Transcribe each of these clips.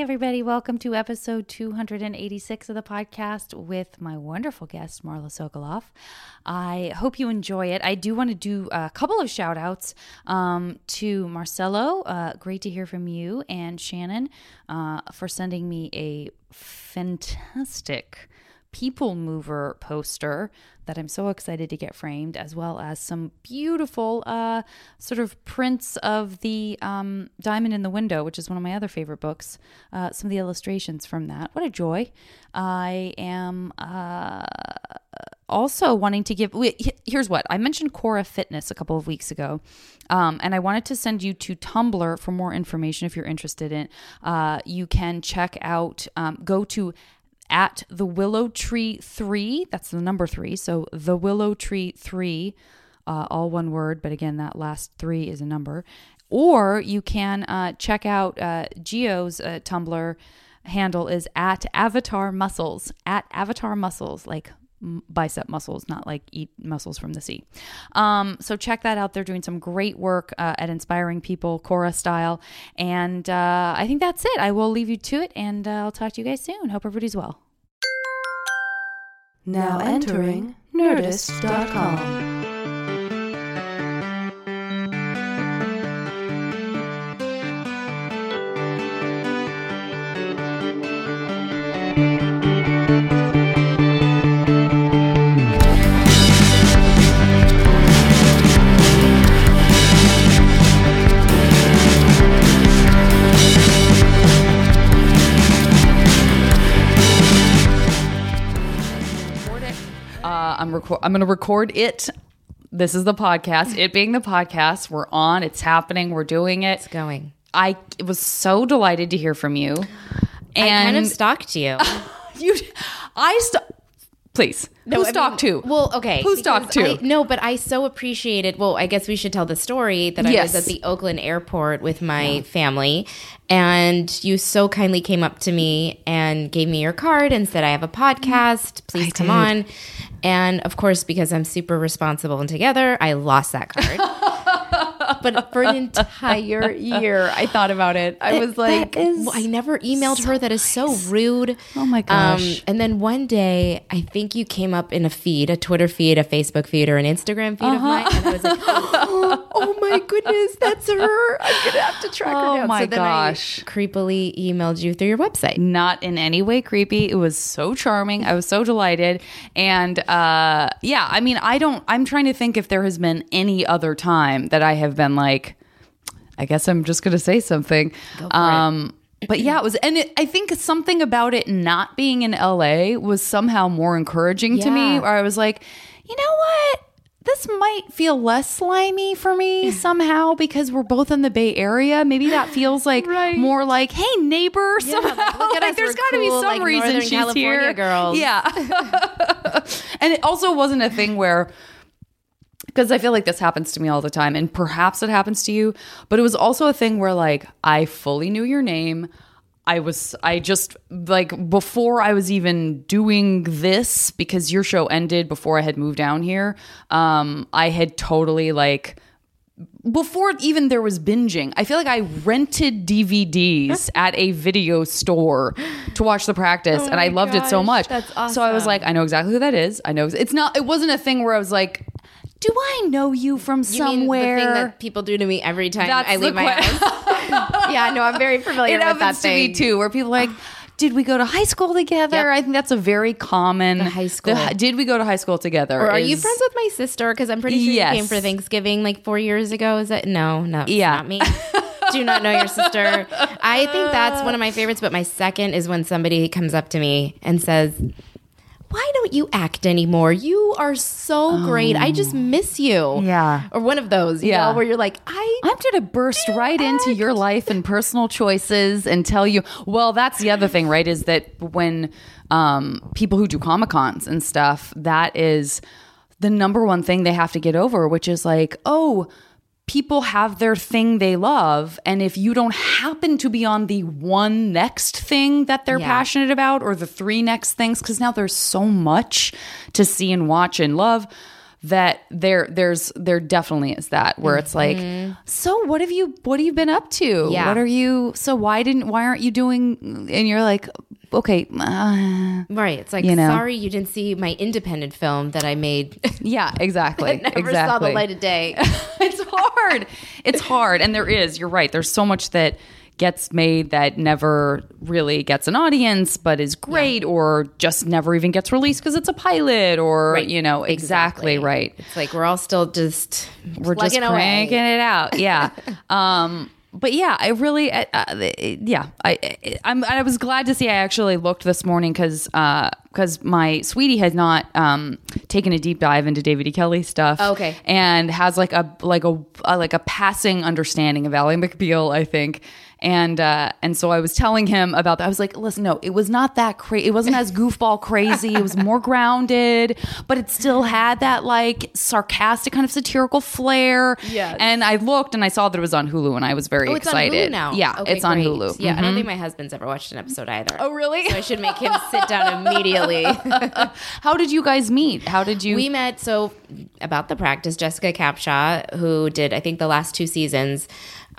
everybody. Welcome to episode 286 of the podcast with my wonderful guest, Marla Sokoloff. I hope you enjoy it. I do want to do a couple of shout outs um, to Marcelo. Uh, great to hear from you, and Shannon uh, for sending me a fantastic people mover poster that I'm so excited to get framed, as well as some beautiful uh, sort of prints of the um, Diamond in the Window, which is one of my other favorite books. Uh, some of the illustrations from that. What a joy! I am. Uh, also wanting to give here's what i mentioned Cora fitness a couple of weeks ago um, and i wanted to send you to tumblr for more information if you're interested in uh, you can check out um, go to at the Willow Tree 3. That's the number three. So the Willow Tree 3, uh, all one word, but again, that last three is a number. Or you can uh, check out uh, Geo's uh, Tumblr handle is at Avatar Muscles, at Avatar Muscles, like bicep muscles, not like eat muscles from the sea. Um, so check that out. They're doing some great work uh, at inspiring people, Cora style. And uh, I think that's it. I will leave you to it, and uh, I'll talk to you guys soon. Hope everybody's well. Now entering Nerdist.com. I'm going to record it. This is the podcast. It being the podcast, we're on. It's happening. We're doing it. It's going. I was so delighted to hear from you. And I kind of stalked you. you, I st- please. No, Who stalked who? Well, okay. Who stalked who? No, but I so appreciated. Well, I guess we should tell the story that I yes. was at the Oakland airport with my yeah. family, and you so kindly came up to me and gave me your card and said, "I have a podcast. Mm. Please I come did. on." And of course, because I'm super responsible and together, I lost that card. but for an entire year, I thought about it. I was like, well, I never emailed so her. That is so rude. Oh my gosh. Um, and then one day, I think you came up in a feed, a Twitter feed, a Facebook feed, or an Instagram feed uh-huh. of mine. And I was like, oh, my goodness, that's her. I'm going to have to track oh her down. Oh my so gosh. creepily emailed you through your website. Not in any way creepy. It was so charming. I was so delighted. And uh, yeah, I mean, I don't, I'm trying to think if there has been any other time that I have been like, I guess I'm just going to say something. Um, but yeah, it was, and it, I think something about it not being in LA was somehow more encouraging yeah. to me. Where I was like, you know what? This might feel less slimy for me somehow because we're both in the Bay Area. Maybe that feels like right. more like, hey, neighbor. Yeah, somehow, like, like there's got to cool, be some like reason Northern she's California here. Girls. Yeah, and it also wasn't a thing where because I feel like this happens to me all the time, and perhaps it happens to you. But it was also a thing where, like, I fully knew your name. I was, I just, like, before I was even doing this, because your show ended before I had moved down here, um, I had totally, like, before even there was binging, I feel like I rented DVDs at a video store to watch the practice, oh and I loved gosh, it so much. That's awesome. So I was like, I know exactly who that is. I know it's not. It wasn't a thing where I was like, do I know you from you somewhere? the thing that people do to me every time That's I leave my house. yeah, no, I'm very familiar it with that thing. to me too, where people like. Did we go to high school together? Yep. I think that's a very common the high school. The, did we go to high school together? Or are is, you friends with my sister? Because I'm pretty sure yes. you came for Thanksgiving like four years ago. Is that no, no, yeah, not me. do not know your sister. I think that's one of my favorites. But my second is when somebody comes up to me and says, why don't you act anymore? You are so oh. great. I just miss you. Yeah. Or one of those, yeah. Know, where you're like, I I'm to burst right act. into your life and personal choices and tell you. Well, that's the other thing, right? Is that when um, people who do Comic Cons and stuff, that is the number one thing they have to get over, which is like, oh, people have their thing they love. And if you don't happen to be on the one next thing that they're yeah. passionate about or the three next things, because now there's so much to see and watch and love that there there's there definitely is that where it's like so what have you what have you been up to Mm-hmm. Yeah. what are you so why didn't why aren't you doing and you're like okay uh, Right. It's like, You know. sorry you didn't see my independent film that I made. yeah exactly Never exactly saw the light of day. it's hard. It's hard. And there is, you're right. There's so much that gets made that never really gets an audience, but is great, or just never even gets released because it's a pilot, or, you know, exactly, right. It's like we're all still just We're just plugging away. cranking it out. Yeah. um, but yeah, I really, uh, uh, yeah, I, I, I'm, I was glad to see. I actually looked this morning because, because my sweetie had not um, taken a deep dive into David E. Kelley stuff. Oh, okay. and has like a like a, a like a passing understanding of Ally McBeal, I think. And uh, and so I was telling him about that. I was like, listen, no, it was not that crazy. It wasn't as goofball crazy. It was more grounded, but it still had that like sarcastic kind of satirical flair. Yes. And I looked and I saw that it was on Hulu, and I was very Oh, it's excited. on Hulu now. Yeah, Okay, it's on great. Hulu. Yeah, I Mhm. don't think my husband's ever watched an episode either. Oh, really? So I should make him sit down immediately. How did you guys meet? How did you? we met so about the practice. Jessica Capshaw, who did I think the last two seasons.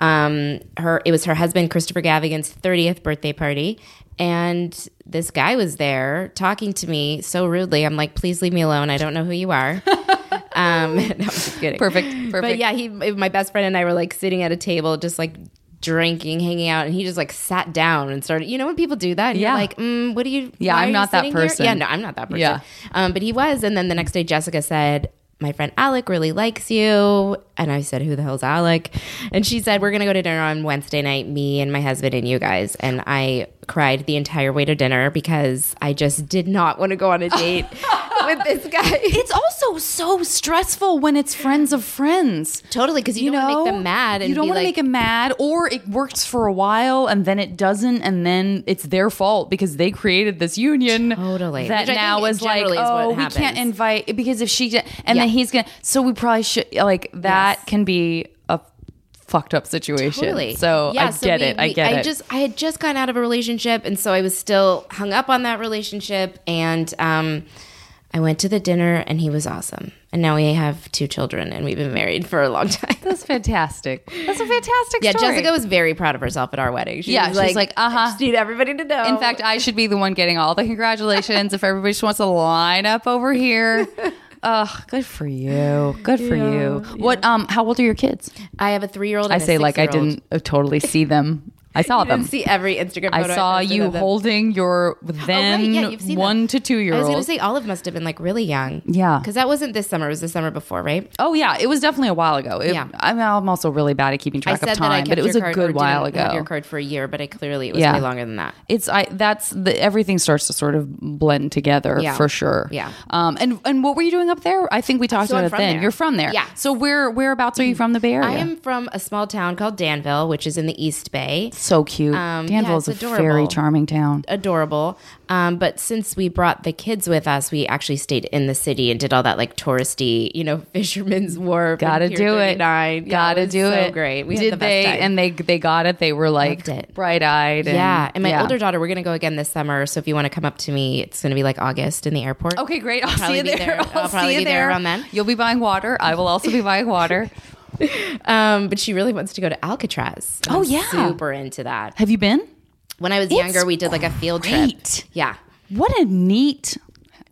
Um, her it was her husband Christopher Gavigan's thirtieth birthday party, and this guy was there talking to me so rudely. I'm like, please leave me alone. I don't know who you are. um, no, I'm just kidding. Perfect, perfect. But yeah, he my best friend and I were like sitting at a table, just like drinking, hanging out, and he just like sat down and started. You know when people do that, Yeah. you're like, mm, what do you? Yeah, I'm not that sitting here? person. Yeah, no, I'm not that person. Yeah. Um, but he was, and then the next day, Jessica said. My friend Alec really likes you. And I said, Who the hell's Alec? And she said, We're going to go to dinner on Wednesday night, me and my husband and you guys. And I cried the entire way to dinner because I just did not want to go on a date with this guy. it's also so stressful when it's friends of friends. totally, because you, you don't know, want to make them mad. And you don't want to like, make them mad, or it works for a while and then it doesn't, and then it's their fault because they created this union. Totally. that now is like, is oh, we can't invite because if she and Yeah. then he's gonna. So we probably should like that Yes. can be a fucked up situation. Totally. So Yeah, I so get we- it. I get I it. just I had just gotten out of a relationship, and so I was still hung up on that relationship. And um, I went to the dinner, and he was awesome. And now we have two children, and we've been married for a long time. That's fantastic. That's a fantastic yeah, story. Jessica was very proud of herself at our wedding. She Yeah, was she's like, uh-huh. I just need everybody to know. In fact, I should be the one getting all the congratulations if everybody just wants to line up over here. Ugh, good for you. Good for you. What um how old are your kids? I have a three-year-old. I and a say like I didn't totally see them. I saw You didn't them. see every Instagram. I saw posted you holding your then Oh, right, yeah, one them. to two year old. I was going to say Olive must have been like really young. Yeah. because that wasn't this summer. It was the summer before, right? Oh yeah, it was definitely a while ago. It, Yeah. I'm, I'm also really bad at keeping I track of time, I but it was a good while ago. Your card for a year, but I clearly it was Yeah. way longer than that. It's I that's the everything starts to sort of blend together Yeah. for sure. Yeah. Um and and what were you doing up there? I think we talked So about I'm it from then. there. You're from there. Yeah. So where whereabouts are you from the Bay Area? I am from a small town called Danville, which is in the East Bay. So cute. Um, Danville yeah, is a very charming town. Adorable. Um, but since we brought the kids with us, we actually stayed in the city and did all that like touristy, you know, Fisherman's Wharf. Gotta do it. 39. Yeah, Gotta do it do so it. Great. We Did had the best they? time. And they they got it. They were like bright eyed. yeah, and my yeah. older daughter, we're gonna go again this summer. So if you want to come up to me, it's gonna be like August in the airport. Okay, great. I'll, see probably you be there. there- I'll I'll probably see you be there there around then. You'll be buying water. I will also be buying water. Um, but she really wants to go to Alcatraz. Oh, I'm yeah. super into that. Have you been? When I was younger, we did like a field great. trip. Yeah. What a neat.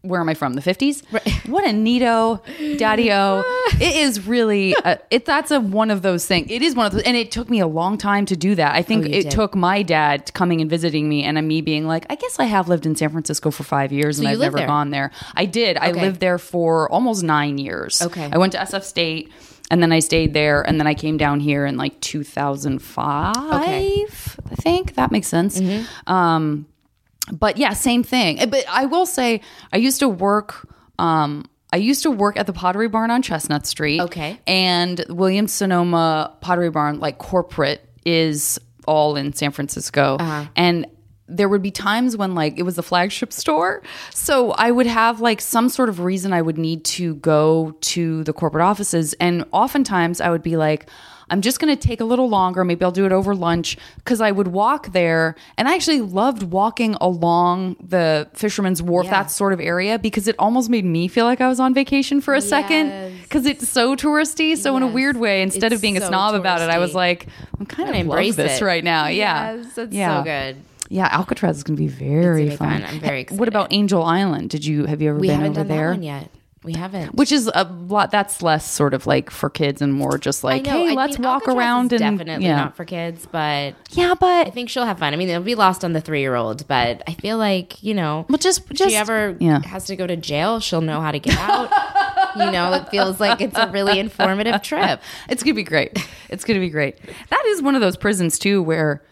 Where am I from? The fifties. What a neato, daddy-o. It is really. A, it that's a one of those things. It is one of those, and it took me a long time to do that. I think Oh, it did. took my dad coming and visiting me, and me being like, I guess I have lived in San Francisco for five years, and I've never there? gone there. I did. I lived there for almost nine years. Okay. I went to SF State. And then I stayed there, and then I came down here in like 2005. Okay. I think that makes sense. Um, but yeah, same thing. Uh, But I will say, I used to work. Um, I used to work at the Pottery Barn on Chestnut Street. Okay. and Williams Sonoma Pottery Barn, like corporate, is all in San Francisco, and there would be times when like it was the flagship store so i would have like some sort of reason i would need to go to the corporate offices and oftentimes i would be like I'm just going to take a little longer. Maybe I'll do it over lunch because I would walk there. And I actually loved walking along the Fisherman's Wharf, Yeah. that sort of area, because it almost made me feel like I was on vacation for a second because it's so touristy. So, in a weird way, instead of It's being a so snob about it, I was like, I'm kind I'm of embrace this it. right now. Yeah. Yes, it's yeah. so good. Yeah, Alcatraz is going to be very It's fun. be fun. I'm very excited. What about Angel Island? Did you have you ever We been haven't over done there? that one yet. We haven't. Which is a lot. That's less sort of like for kids and more just like, know. hey, I let's mean, walk Alcatraz around and definitely yeah, not for kids, but yeah, but I think she'll have fun. I mean, it'll be lost on the three year old, but I feel like you know, Well, just- if she ever yeah. has to go to jail, she'll know how to get out. you know, it feels like it's a really informative trip. it's gonna be great. It's gonna be great. That is one of those prisons too where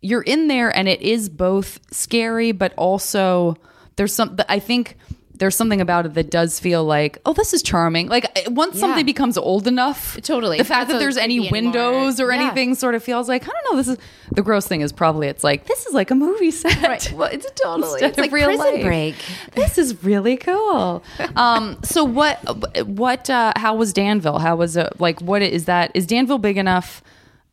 you're in there and it is both scary, but also there's some. I think there's something about it that does feel like, oh, this is charming. Like once something becomes old enough, Totally. the fact that there's any creepy anymore. windows or Yeah. anything sort of feels like I don't know. This is the gross thing is probably it's like this is like a movie set. Right. Well, it's totally it's like real prison life. break. This is really cool. Um, so what? What? Uh, how was Danville? How was it? Like, what is that? Is Danville big enough?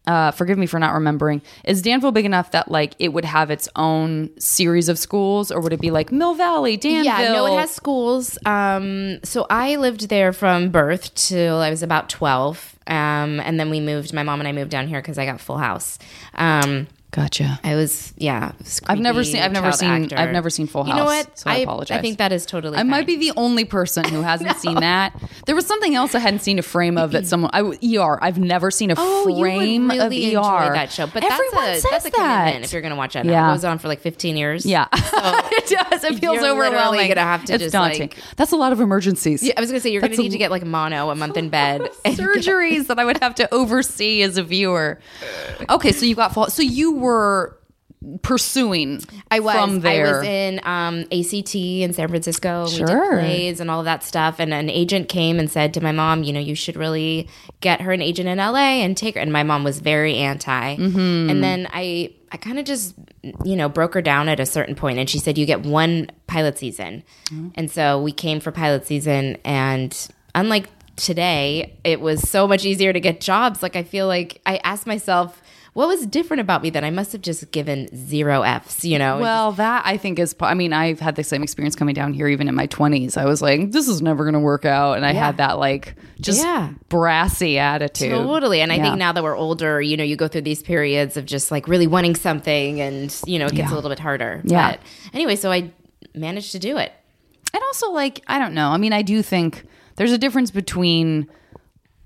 Uh, forgive me for not remembering. Is Danville big enough that like it would have its own series of schools, or would it be like Mill Valley, Danville? Yeah, no, it has schools. Um, so I lived there from birth till I was about twelve, um, and then we moved. My mom and I moved down here because I got Full House. Um, Gotcha. I was yeah. it I've never seen. I've never seen. actor. I've never seen Full House. You know what? So I, apologize. I think that is totally. I might be the only person who hasn't seen that. There was something else I hadn't seen a frame of that someone. I ER. I've never seen a Oh, you would frame really of ER. enjoy that show, but everyone that's a says that's a that. if you're going to watch that. Yeah. It goes on for like 15 years. Yeah, it does. It feels you're overwhelming. gonna have to it's just, daunting. like- That's a lot of emergencies. Yeah, I was going to say you're gonna a need to get like mono a month in bed. surgeries that I would have to oversee as a viewer. Okay, so you got Full. So you were pursuing. I was. from there. I was in um, ACT in San Francisco. We Sure. did plays and all of that stuff. And an agent came and said to my mom, you know, you should really get her an agent in LA and take her. And my mom was very anti. Mm-hmm. And then I, I kind of just, you know, broke her down at a certain point, and she said, "You get one pilot season." Mm-hmm. And so we came for pilot season, and unlike today, it was so much easier to get jobs. Like I feel like I asked myself. What was different about me that I must have just given zero Fs, you know? Well, that I think is. I mean, I've had the same experience coming down here, even in my twenties. I was like, "This is never going to work out," and I had that like just Yeah. brassy attitude. Totally. And I Yeah. think now that we're older, you know, you go through these periods of just like really wanting something and, you know, it gets Yeah. a little bit harder. Yeah. But anyway, so I managed to do it. and also like I don't know. I mean, I do think there's a difference between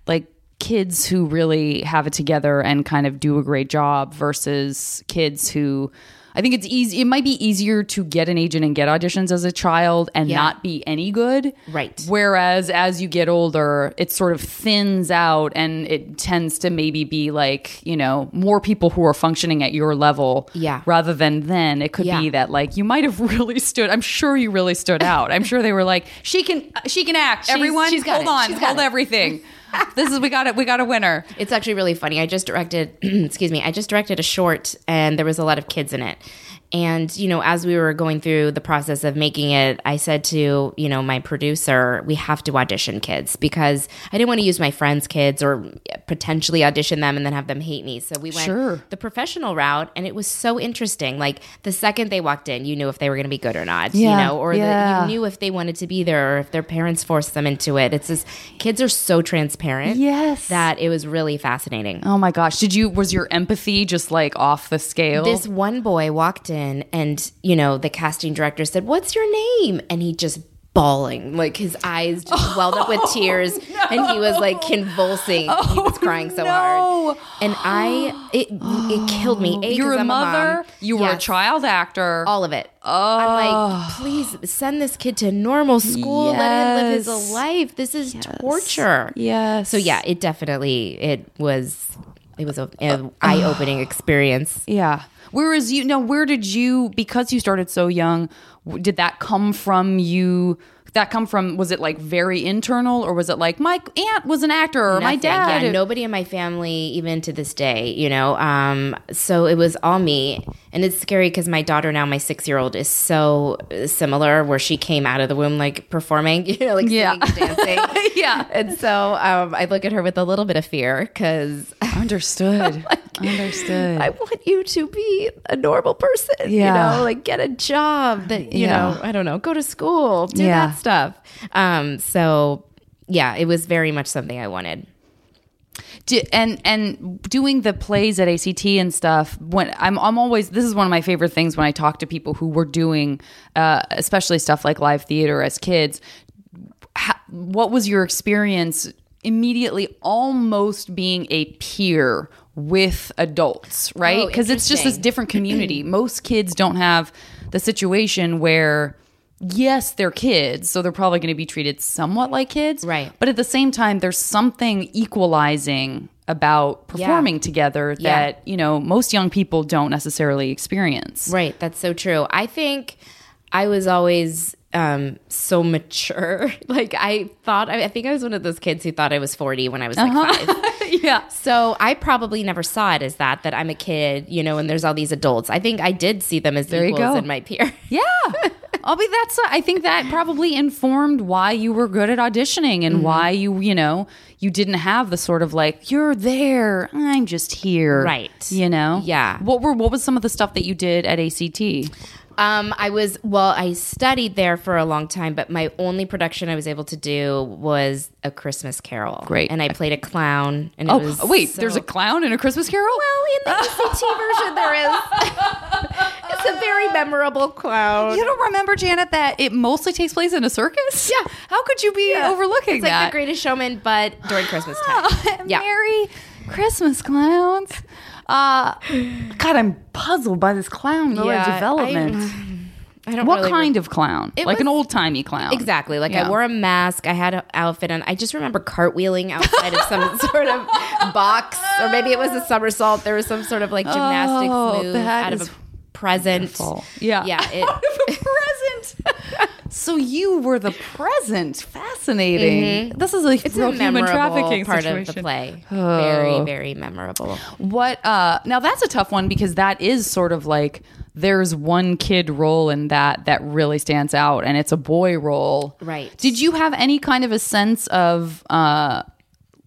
like kids who really have it together and kind of do a great job versus kids who I think it's easy it might be easier to get an agent and get auditions as a child and Yeah. not be any good. Right. Whereas as you get older, it sort of thins out and it tends to maybe be like, you know, more people who are functioning at your level Yeah. rather than then. It could Yeah. be that like you might have really stood I'm sure you really stood out. I'm sure they were like, she can she can act. Everyone she's got hold it. on, She's hold it." everything. this is we got it. We got a winner. It's actually really funny. I just directed, excuse me, I just directed a short and there was a lot of kids in it. And, you know, as we were going through the process of making it, I said to, you know, my producer, we have to audition kids because I didn't want to use my friends' kids or potentially audition them and then have them hate me. So we went Sure. the professional route and it was so interesting. Like the second they walked in, you knew if they were going to be good or not, Yeah, you know, or yeah. that you knew if they wanted to be there or if their parents forced them into it. It's just, kids are so transparent Yes. that it was really fascinating. Oh my gosh. Did you was your empathy just like off the scale? This one boy walked in and, you know, the casting director said, What's your name? And he just bawling. Like his eyes just welled up with tears oh, and he was like convulsing. he was oh, crying so no. hard. And I it it killed me. A, You're 'cause a I'm mother, mom. you were a child actor. All of it. Oh. I'm like, please send this kid to normal school. Let him live his life. This is torture. yes. So yeah, it definitely it was it was a, a eye opening experience. Yeah. Whereas you now, where did you because you started so young? Did that come from you that come from? Was it like very internal, or was it like my aunt was an actor, or my dad? Yeah, nobody in my family, even to this day, you know. Um, so it was all me, and it's scary because my daughter now, my six year old, is so similar. Where she came out of the womb like performing, you know, like Yeah. singing dancing. yeah, And so um, I look at her with a little bit of fear because understood. Understood. I want you to be a normal person. Yeah. You know, like get a job that, you Yeah. know, I don't know, go to school, do Yeah. that stuff. Um, so yeah, it was very much something I wanted. Do- and and doing the plays at ACT and stuff when I'm I'm always this is one of my favorite things when I talk to people who were doing uh, especially stuff like live theater as kids Ha- what was your experience immediately almost being a peer with adults right Oh, because it's just this different community most kids don't have the situation where yes they're kids so they're probably going to be treated somewhat like kids Right. but at the same time there's something equalizing about performing together Yeah. that you know most young people don't necessarily experience Right. That's so true. I think I was always um, so mature. like I thought, I, I think I was one of those kids who thought I was 40 when I was like five. yeah So I probably never saw it as that, that I'm a kid, you know, and there's all these adults. I think I did see them as you equals go. in my peer. Yeah. I'll be that's I think that probably informed why you were good at auditioning and mm-hmm. why you, you know, you didn't have the sort of like you're there, I'm just here. Right. You know? Yeah. What were what was some of the stuff that you did at ACT? Um, I was well. I studied there for a long time, but my only production I was able to do was a Christmas Carol. Great. and I played a clown. And it Oh, wait, so- there's a clown in a Christmas Carol? well in the ACT version there is. it's a very memorable clown. you don't remember Janet that it mostly takes place in a circus? Yeah. How could you be overlooking It's like that? the Greatest Showman, but during Christmas time. Yeah. Merry Christmas clowns. Uh, God, I'm puzzled by this clown Yeah, development. I don't what really kind of clown? It like an old timey clown. Exactly. Like Yeah. I wore a mask. I had an outfit on. I just remember cartwheeling outside of some sort of box, or maybe it was a somersault. There was some sort of like gymnastics Oh, move out of a present. wonderful. Yeah. Yeah. It, Out of a present. So you were the present. Fascinating. This is a Mm-hmm. it's real a human memorable trafficking part situation. of the play. Oh. Very, very memorable. What uh now that's a tough one because that is sort of like there's one kid role in that that really stands out and it's a boy role. Right. Did you have any kind of a sense of uh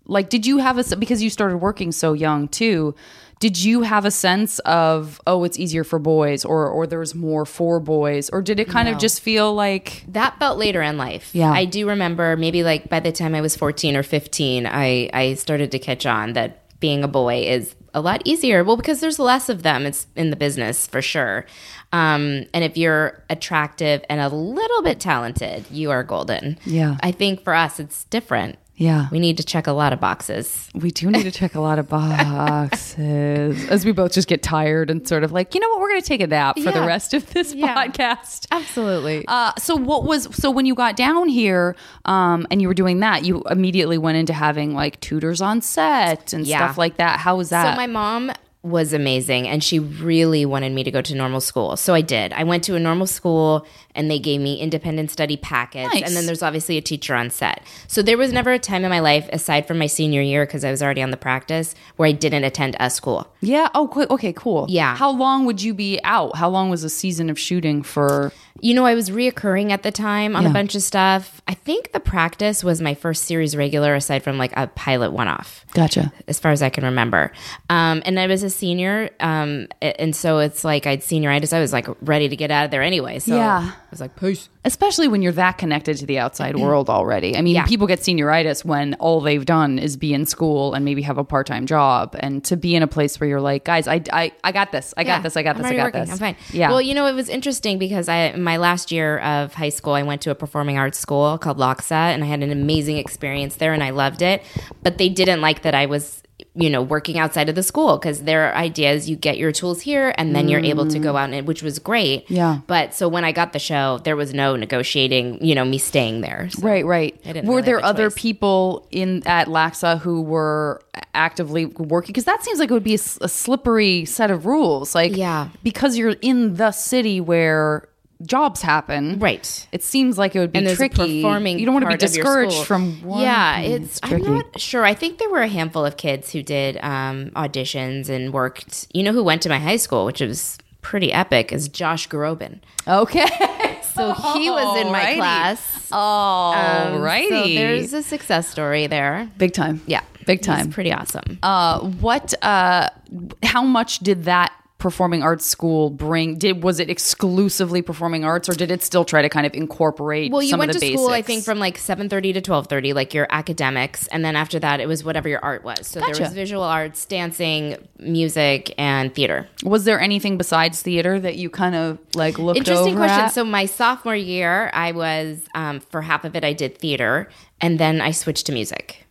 like did you have a because you started working so young too did you have a sense of oh it's easier for boys or or there's more for boys or did it kind of just feel like That felt later in life. Yeah. I do remember maybe like by the time I was 14 or 15, I, I started to catch on that being a boy is a lot easier. Well, because there's less of them. It's in the business for sure. Um, and if you're attractive and a little bit talented, you are golden. Yeah. I think for us, it's different. Yeah We need to check a lot of boxes. we do need to check a lot of boxes as we both just get tired and sort of like you know what we're going to take a nap for the rest of this Yeah. podcast Absolutely. Uh, so what was so when you got down here um, and you were doing that, you immediately went into having like tutors on set and Yeah. stuff like that. How was that? So my mom was amazing and she really wanted me to go to normal school. So I did. I went to a normal school and they gave me independent study packets Nice. and then there's obviously a teacher on set. So there was never a time in my life aside from my senior year because I was already on the practice where I didn't attend a school. yeah. Oh, qu- okay, cool. Yeah. How long would you be out? How long was a season of shooting for? You know, I was reoccurring at the time on Yeah. a bunch of stuff. I think the practice was my first series regular aside from like a pilot one off. Gotcha. as far as I can remember. Um, and I was a senior, um, and so it's like I'd senioritis. I was like ready to get out of there anyway. So Yeah. I was like, peace. Especially when you're that connected to the outside world already. I mean, Yeah. people get senioritis when all they've done is be in school and maybe have a part time job. And to be in a place where you're like, guys, I, I, I got this. I got this. I got I'm this. I got working. this. I'm fine. Yeah. Well, you know, it was interesting because I my last year of high school, I went to a performing arts school called LACHSA, and I had an amazing experience there, and I loved it. But they didn't like that I was. You know, working outside of the school because their idea is you get your tools here and then you're able to go out and which was great. Mm. Yeah. But so when I got the show, there was no negotiating. You know, me staying there. So Right, right. Were really there other people in at LACHSA who were actively working? Because that seems like it would be a slippery set of rules. Like, Yeah. because you're in the city where jobs happen. Right. It seems like it would be and tricky. performing. you don't want to be part of your discouraged from one. Yeah, Mm, it's. I'm not sure. I think there were a handful of kids who did um, auditions and worked. You know, who went to my high school, which was pretty epic, is Josh Groban. Okay. So he was in my Alrighty. class. All Um, righty. So there's a success story there. big time. Yeah, Big time. Pretty awesome. Uh, what? Uh, how much did that performing arts school bring? Did was it exclusively performing arts, or did it still try to kind of incorporate? Well, you some went of to the school, I think, from like seven thirty to twelve thirty, like your academics, and then after that, it was whatever your art was. So there was visual arts, dancing, music, and theater. Was there anything besides theater that you kind of like looked Interesting question. at? So my sophomore year, I was um, for half of it, I did theater, and then I switched to music,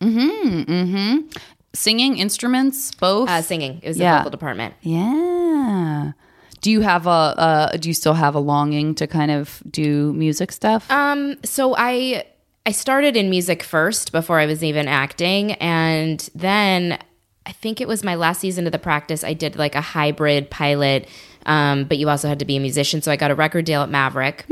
Singing instruments, both. uh, singing. It was Yeah. the vocal department. yeah. Do you have a? Uh, do you still have a longing to kind of do music stuff? Um, so I I started in music first before I was even acting, and then I think it was my last season of the practice. I did like a hybrid pilot, um, but you also had to be a musician. So I got a record deal at Maverick.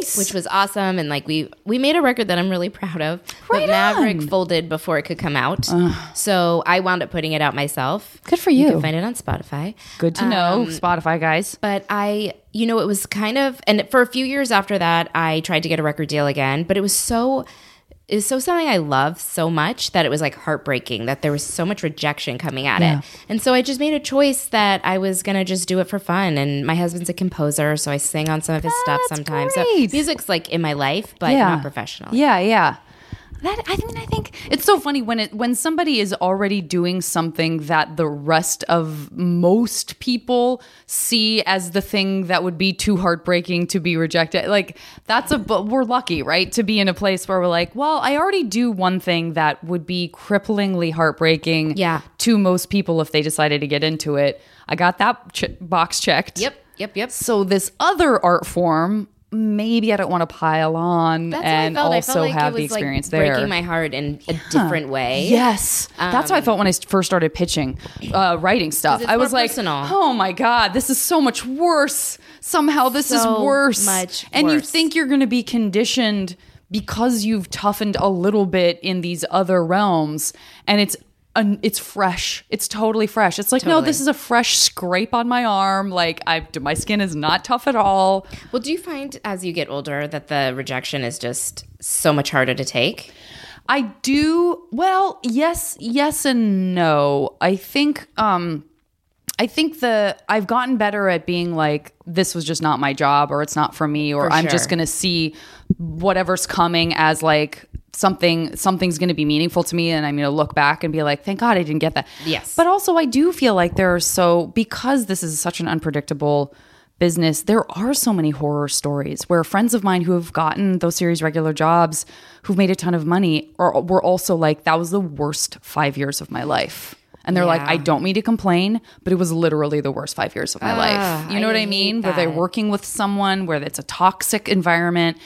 Nice. Which was awesome, and like we we made a record that I'm really proud of. Right but Maverick on. folded before it could come out, so I wound up putting it out myself. Good for You you. can find it on Spotify. Good to know, Um, Spotify guys. But I, you know, it was kind of, and for a few years after that, I tried to get a record deal again, but it was so, was so something I love so much that it was like heartbreaking that there was so much rejection coming at Yeah. it. And so I just made a choice that I was going to just do it for fun. And my husband's a composer, so I sing on some of his oh, stuff sometimes. So music's like in my life, but not professionally. Yeah, yeah. That I mean, I think it's so funny when it when somebody is already doing something that the rest of most people see as the thing that would be too heartbreaking to be rejected. Like that's a but we're lucky, right, to be in a place where we're like, well, I already do one thing that would be cripplingly heartbreaking, Yeah. to most people if they decided to get into it. I got that ch- box checked. Yep, yep, yep. So this other art form, maybe I don't want to pile on That's and I felt. I also like have the experience like there. breaking my heart in a different way. Yes, that's how I felt when I first started pitching, uh, writing stuff. I was like, personal. "Oh my god, this is so much worse. Somehow this is worse, much And you think you're going to be conditioned because you've toughened a little bit in these other realms, and it's. Un it's fresh. It's totally fresh. It's like no, this is a fresh scrape on my arm. Like I, my skin is not tough at all. Well, do you find as you get older that the rejection is just so much harder to take? I do well, yes, yes and no. I think um I think the I've gotten better at being like this was just not my job or it's not for me or For I'm sure. just going to see whatever's coming as like something something's going to be meaningful to me and I'm going to look back and be like thank god I didn't get that. Yes. But also I do feel like there are so because this is such an unpredictable business there are so many horror stories where friends of mine who have gotten those series regular jobs who've made a ton of money or were also like that was the worst 5 years of my life. And they're like, I don't mean to complain, but it was literally the worst five years of my ah, life. You know I what I mean? Where they're working with someone where it's a toxic environment.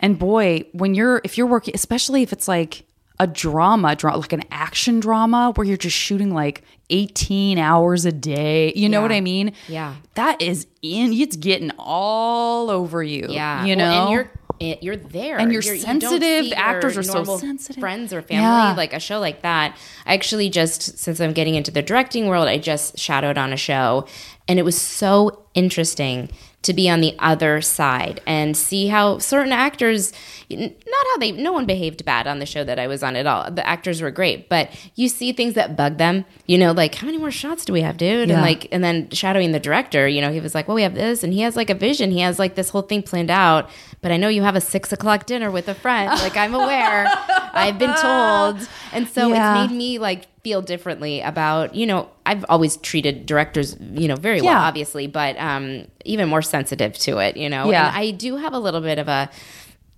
And boy, when you're if you're working, especially if it's like a drama, dra- like an action drama where you're just shooting like 18 hours a day. You know Yeah. what I mean? Yeah. That is in it's getting all over you. Yeah, You know? Well, and you're it- you're there, And you're you don't sensitive. The actors are so sensitive. Friends or family, Yeah. like a show like that. I actually just since I'm getting into the directing world, I just shadowed on a show, and it was so interesting to be on the other side and see how certain actors not how they no one behaved bad on the show that I was on at all. The actors were great, but you see things that bug them. You know, like how many more shots do we have, dude? Yeah. And like and then shadowing the director, you know, he was like, Well, we have this and he has like a vision. He has like this whole thing planned out. But I know you have a six o'clock dinner with a friend. Like I'm aware. I've been told. And so Yeah. it's made me like feel differently about, you know, I've always treated directors, you know, very well, obviously, but um even more sensitive to it, you know. Yeah. And I do have a little bit of a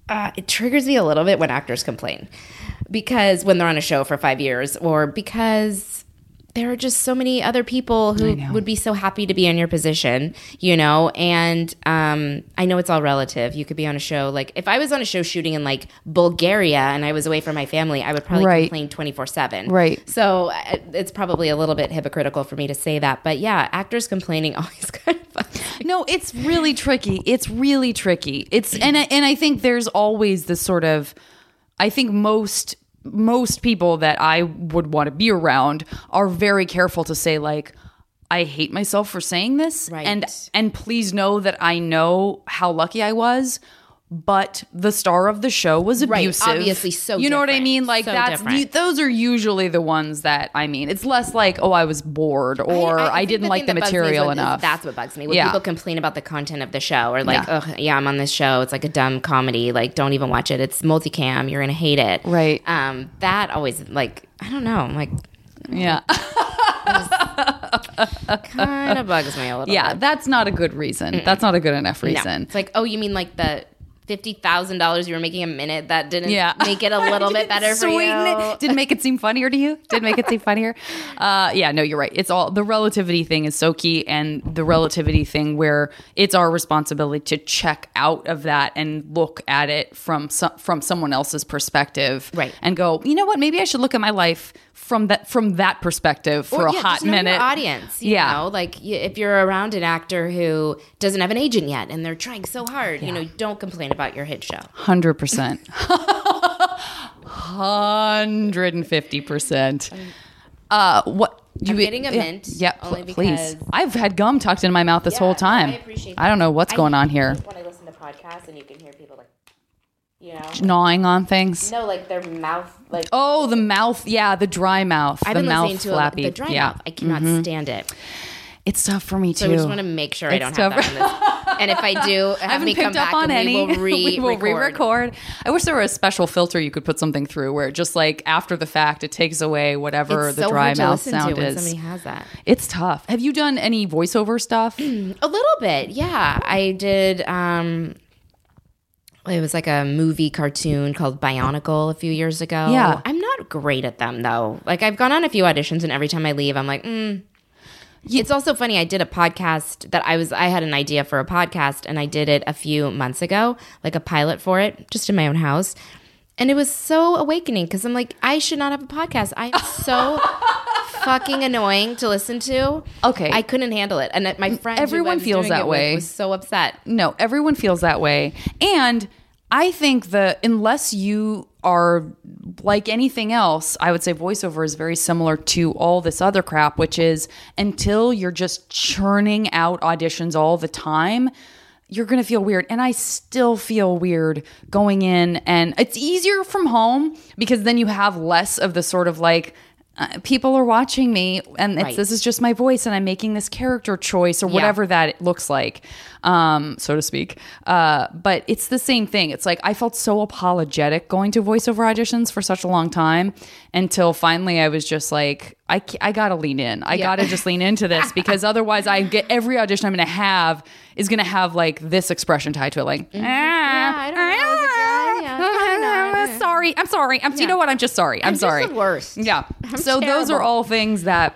uh, it triggers me a little bit when actors complain because when they're on a show for five years or because there are just so many other people who would be so happy to be in your position, you know, and um, I know it's all relative. You could be on a show like if I was on a show shooting in like Bulgaria and I was away from my family, I would probably Right. complain twenty four seven. Right. So uh, it's probably a little bit hypocritical for me to say that, but yeah, actors complaining always kind of. me. no, it's really tricky. It's really tricky. It's and I- and I think there's always this sort of I think most most people that I would want to be around are very careful to say like I hate myself for saying this Right. and and please know that I know how lucky I was but the star of the show was Right, abusive. obviously so You know what I mean? Like So that's those are usually the ones that I mean. It's less like oh I was bored or I, think didn't the like the that bugs me is material enough. That's what bugs me. When Yeah. people complain about the content of the show or like, Yeah. oh yeah, I'm on this show. It's like a dumb comedy. Like, don't even watch it. It's multicam. You're gonna hate it. Right. Um, that always like I don't know. I'm like yeah. kind of bugs me a little. Yeah, bit. that's not a good reason. That's not a good enough No. reason. It's like, oh, you mean like the fifty thousand dollars you were making a minute that didn't Yeah. make it a little bit better for you? it. Didn't make it seem funnier to you? Didn't make it seem funnier? Uh, yeah, no, you're right. It's all the relativity thing is so key, and the relativity thing where it's our responsibility to check out of that and look at it from some, from someone else's perspective, Right. And go, you know what? Maybe I should look at my life from that from that perspective for Or, a yeah, hot just know your minute. audience. You Yeah. know, like if you're around an actor who doesn't have an agent yet and they're trying so hard, you know, don't complain about your hit show. Hundred percent. Hundred and fifty percent. Uh, what you I'm getting a yeah, mint, Yeah, only pl- please. I've had gum tucked in my mouth this whole time. I appreciate I don't know what's I going on here. When I listen to podcasts and you can hear people like, you know, Gnawing on things. no, like their mouth, like Oh, the mouth. Yeah, the dry mouth. I've the been mouth listening to flappy. a, the dry yeah, mouth. I cannot stand it. it's tough for me too. So I just want to make sure I don't have that on this. And if I do, have I haven't me come picked up back on any. we will re- we will record. re-record. I wish there were a special filter you could put something through where it just like after the fact it takes away whatever It's the so dry mouth sound is. somebody has that. It's tough. Have you done any voiceover stuff? A little bit, yeah. I did. um It was like a movie cartoon called Bionicle a few years ago. Yeah. I'm not great at them though. Like I've gone on a few auditions, and every time I leave, I'm like, mm. It's also funny. I did a podcast that I was. I had an idea for a podcast, and I did it a few months ago, like a pilot for it, just in my own house. And it was so awakening because I'm like, I should not have a podcast. I'm so fucking annoying to listen to. Okay. I couldn't handle it, and my friend, I Everyone feels that way. was so upset. No, everyone feels that way. And I think that unless you are like anything else, I would say voiceover is very similar to all this other crap, which is until you're just churning out auditions all the time, you're going to feel weird. And I still feel weird going in, and it's easier from home because then you have less of the sort of like, uh, people are watching me and it's, Right. this is just my voice and i'm making this character choice or whatever that it looks like um, so to speak uh, but it's the same thing it's like i felt so apologetic going to voiceover auditions for such a long time until finally i was just like i, I gotta lean in i gotta just lean into this because otherwise i get every audition i'm gonna have is gonna have like this expression tied to it like Mm-hmm. Yeah, I don't know. Is it good? Yeah, sorry i'm sorry. I'm you know what? I'm just sorry. I'm, I'm just sorry. the worst. yeah. So those are terrible. all things that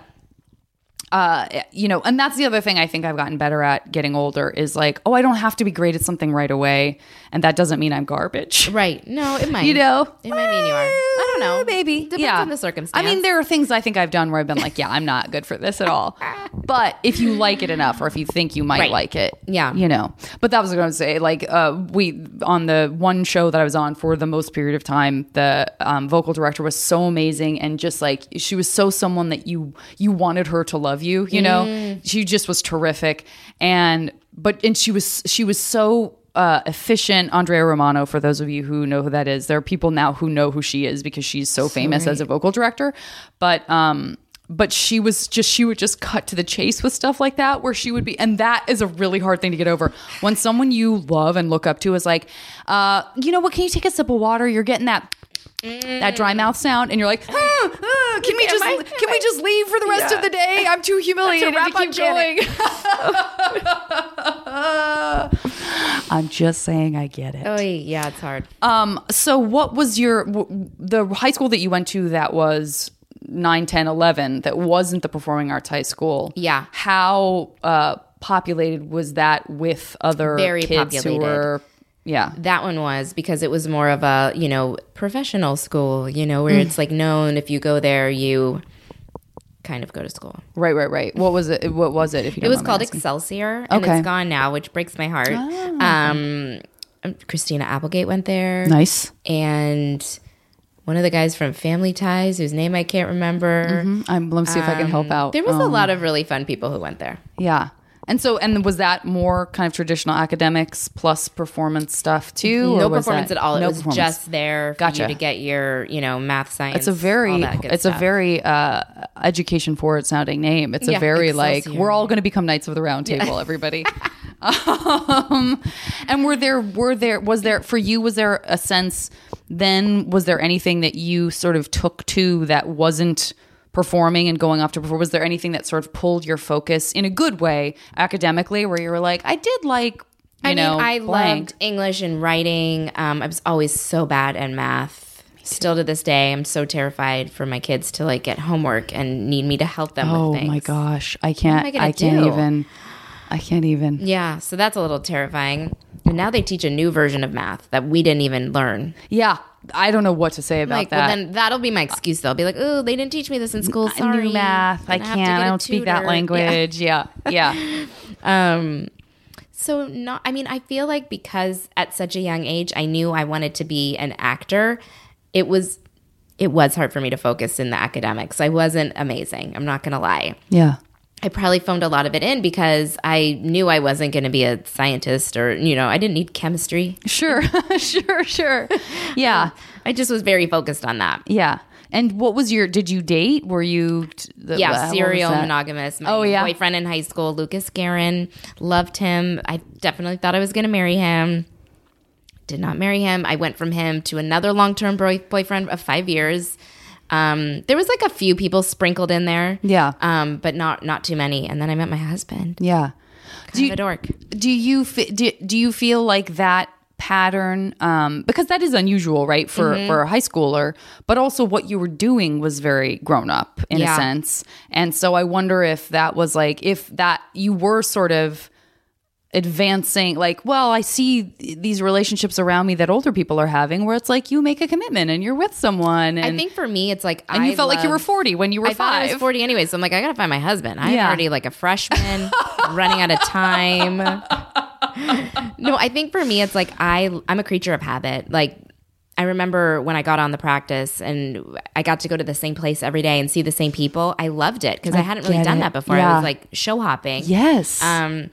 uh you know and that's the other thing i think i've gotten better at getting older is like oh i don't have to be great at something right away and that doesn't mean i'm garbage Right? No, it might. you know it might mean you are. I don't know. maybe Depends yeah on the circumstance. i mean there are things i think i've done where i've been like yeah i'm not good for this at all but if you like it enough or if you think you might Right. like it Yeah. you know but that was what i was going to say like uh we on the one show that i was on for the most period of time the um, vocal director was so amazing and just like she was so someone that you you wanted her to love you you know she just was terrific and but and she was she was so uh, efficient Andrea Romano. For those of you who know who that is, there are people now who know who she is because she's so, famous as a vocal director. But um, but she was just she would just cut to the chase with stuff like that, where she would be, and that is a really hard thing to get over when someone you love and look up to is like, uh, you know what? Can you take a sip of water? You're getting that. That dry mouth sound, and you're like, "Ah, ah, can we Am just I- can we just leave for the rest of the day? I'm too humiliated to, keep going. I'm just saying, I get it. Oh yeah, it's hard. Um, so what was your w- the high school that you went to that was 9, 10, 11 that wasn't the performing arts high school? Yeah. How uh, populated was that with other Very kids who were yeah. That one was because it was more of a, you know, professional school, you know, where Mm. it's like known if you go there, you kind of go to school. Right, right, right. What was it? What was it? If you It was called asking? Excelsior, and Okay. it's gone now, which breaks my heart. Ah. Um, Christina Applegate went there, nice. and one of the guys from Family Ties, whose name I can't remember. I'm, let me see if I can help out. Um, There was a Um, lot of really fun people who went there. Yeah. And so, and was that more kind of traditional academics plus performance stuff too? or no performance at all. It no was just there for Gotcha. you to get your, you know, math, science. It's a very, all that good it's stuff. a very uh, education forward sounding name. It's a Yeah, very like we're all going to become knights of the round table, everybody. um, and were there, were there, was there for you? Was there a sense? Then was there anything that you sort of took to that wasn't performing and going off to perform? Was there anything that sort of pulled your focus in a good way academically, where you were like, I did like, you I know, mean, I blank. loved English and writing. Um, I was always so bad at math. Still to this day, I'm so terrified for my kids to like get homework and need me to help them Oh with things. my gosh, I can't. I I can't do? even. I can't even. Yeah, so that's a little terrifying. And now they teach a new version of math that we didn't even learn. Yeah, I don't know what to say about like, that. well, then that'll be my excuse. They'll be like, "Oh, they didn't teach me this in school. I Sorry, knew math. I I'm gonna have to can't. I don't speak that tutor." Yeah. language. Yeah, yeah. Um, so not. I mean, I feel like because at such a young age, I knew I wanted to be an actor. It was, it was hard for me to focus in the academics. I wasn't amazing. I'm not gonna lie. yeah. I probably phoned a lot of it in because I knew I wasn't going to be a scientist or, you know, I didn't need chemistry. Sure, sure, sure. Yeah, I just was very focused on that. yeah. And what was your? Did you date? Were you? The, Yeah, serial monogamous. My Oh, yeah? boyfriend in high school, Lucas Guerin, loved him. I definitely thought I was going to marry him. Did not marry him. I went from him to another long term boy- boyfriend of five years. Um, there was like a few people sprinkled in there. Yeah. Um, but not not too many. And then I met my husband. Yeah. Kind Do you, of a dork. do you do, do you feel like that pattern um because that is unusual right for Mm-hmm. for a high schooler but also what you were doing was very grown up in a sense and so i wonder if that was like if that you were sort of advancing like well i see these relationships around me that older people are having where it's like you make a commitment and you're with someone and I think for me, it's like and you I felt like you were 40 when you were I thought I was 40 anyway, so I'm like, I gotta find my husband. I'm Yeah. already like a freshman, running out of time. no, I think for me, it's like I I'm a creature of habit. Like I remember when I got on the practice and I got to go to the same place every day and see the same people. I loved it because I, hadn't really done it. that before. Yeah. I was like show hopping. yes Um,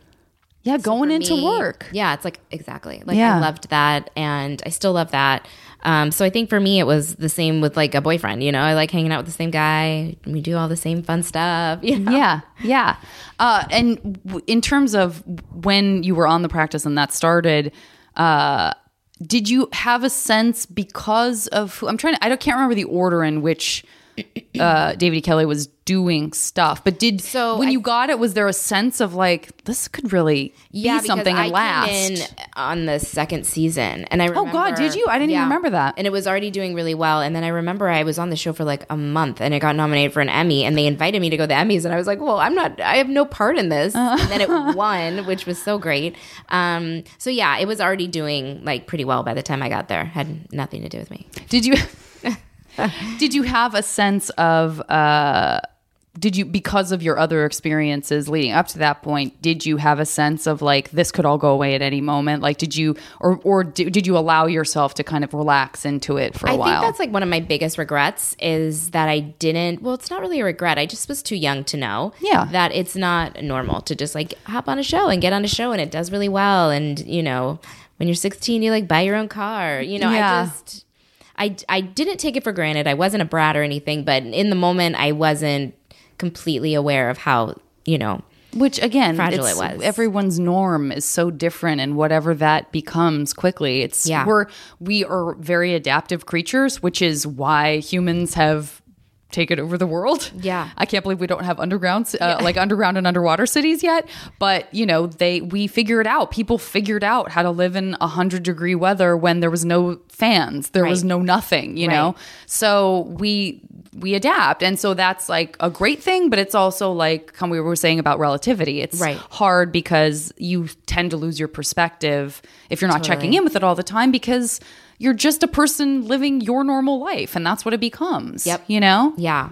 yeah going into me- work Yeah, it's like exactly. Like Yeah. I loved that and I still love that. Um, so I think for me it was the same with like a boyfriend, you know, I like hanging out with the same guy. We do all the same fun stuff. You know? Yeah, yeah. Uh, and w- in terms of when you were on the practice and that started, uh, did you have a sense because of who I'm trying to? I don't can't remember the order in which uh, David E. Kelley was doing stuff, but did So when I- you got it, was there a sense of like this could really Yeah, be something and I last? came in on the second season, and I remember, Oh, God, did you? I didn't even remember that. and it was already doing really well. And then I remember I was on the show for like a month, and it got nominated for an Emmy, and they invited me to go to the Emmys, and I was like, "Well, I'm not. I have no part in this." Uh. And then it won, which was so great. Um, so yeah, it was already doing like pretty well by the time I got there. Had nothing to do with me. Did you did you have a sense of uh did you because of your other experiences leading up to that point did you have a sense of like this could all go away at any moment like did you or or did, did you allow yourself to kind of relax into it for a I while i think that's like one of my biggest regrets is that I didn't. Well, it's not really a regret. I just was too young to know. Yeah. that it's not normal to just like hop on a show and get on a show and it does really well. And you know, when you're 16, you like buy your own car. You know, Yeah. I just. I, I didn't take it for granted. I wasn't a brat or anything, but in the moment, I wasn't completely aware of how you know which again fragile it's- it was. everyone's norm is so different and whatever that becomes quickly it's Yeah. we're we are very adaptive creatures which is why humans have taken over the world. Yeah. i can't believe we don't have undergrounds uh, like underground and underwater cities yet. But you know they we figured it out. People figured out how to live in 100 degree weather when there was no fans. There was no nothing you know? So we we adapt. And so that's like a great thing but it's also like come we were saying about relativity. It's Right. hard because you tend to lose your perspective if you're not checking in with it all the time because you're just a person living your normal life and that's what it becomes Yep. you know Yeah.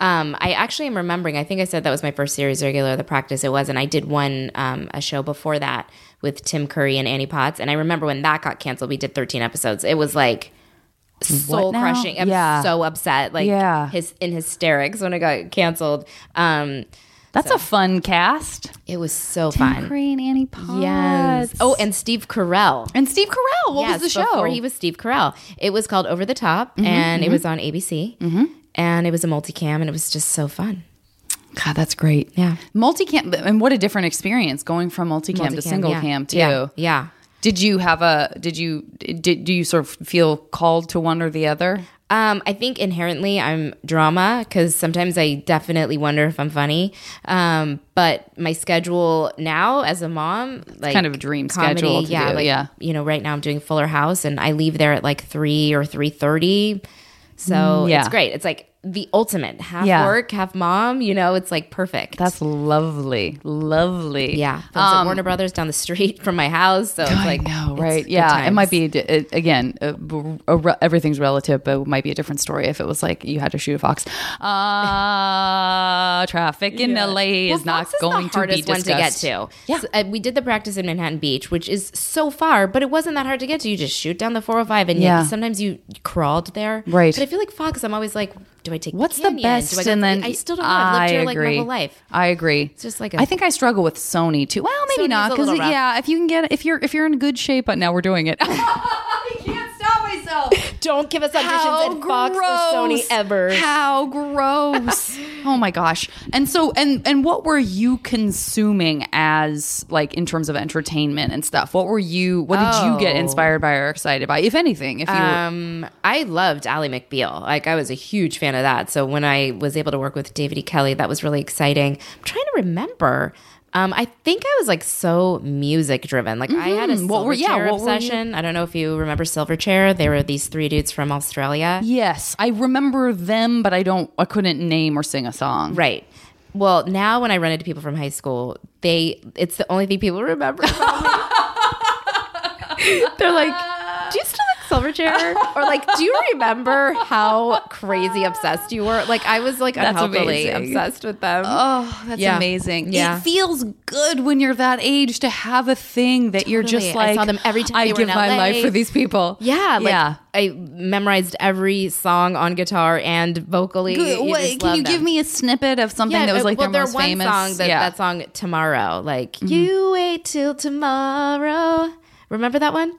Um, I actually am remembering. I think I said that was my first series regular. The practice it was, and I did one um, a show before that with Tim Curry and Annie Potts. And I remember when that got canceled, we did 13 episodes. It was like soul crushing. I'm Yeah. so upset, like Yeah. his in hysterics when it got canceled. Um, That's a fun cast. it was so fun. Curry and Annie Potts. Yes. Oh, and Steve Carell. and Steve Carell. What yes, was the show? Before he was Steve Carell. It was called Over the Top, and it was on ABC. Mm-hmm. And it was a multicam, and it was just so fun. God, that's great. Yeah. Multicam, and what a different experience going from multicam, to single yeah. cam too. Yeah, yeah. Did you have a? Did you? Did do you sort of feel called to one or the other? Um, I think inherently I'm drama because sometimes I definitely wonder if I'm funny. Um, but my schedule now as a mom, like kind of a dream schedule to yeah, do, like, yeah. You know, right now I'm doing Fuller House, and I leave there at like three or three thirty. So yeah. it's great. It's like the ultimate half Yeah. work, half mom. You know, it's like perfect. That's lovely, lovely. yeah. At Warner Brothers down the street from my house, so it's like Um, know, right? Yeah, it might be a- again. A, a re- everything's relative, but it might be a different story if it was like you had to shoot a fox. Uh, traffic in LA is Well, not is going to be one to get to. Yeah. So, uh, we did the practice in Manhattan Beach, which is so far, but it wasn't that hard to get to. You just shoot down the 405, and Yeah. yeah. sometimes you crawled there. Right. But I feel like Fox. I'm always like, do I take What's the, the best? Do I and then I still don't know. I've lived I here like my agree. whole life. I agree. It's just like a- I think I struggle with Sony too. Well, maybe Sony's not because yeah, if you can get if you're if you're in good shape, but now we're doing it. I can't stop myself. Don't give us auditions How at Fox or Sony ever. How gross. oh my gosh. And so and and what were you consuming as like in terms of entertainment and stuff? What were you what did you get Oh. inspired by or excited by if anything? If you Um, I loved Ally McBeal. Like I was a huge fan of that. So when I was able to work with David E. Kelley, that was really exciting. I'm trying to remember. Um, I think I was like so music driven. Like I had a Mhm. Yeah, Silverchair were obsession. I don't know if you remember Silverchair. They were these three dudes from Australia. Yes, I remember them, but I don't I couldn't name or sing a song. Right. Well, now when I run into people from high school, they it's the only thing people remember about me. They're like, "Do you still Silverchair?" Or like, "Do you remember how crazy obsessed you were?" Like I was like That's unhealthily amazing. obsessed with them. Oh, that's Yeah. amazing. Yeah. It feels good when you're that age to have a thing that you're just like. I saw them every time I they were give in my LA. life for these people. yeah, like yeah. I memorized every song on guitar and vocally. Good. You Wait, just can love you give me a snippet of something that was like well, their most one famous song that, yeah. Mm-hmm. that song tomorrow like you wait till tomorrow remember that one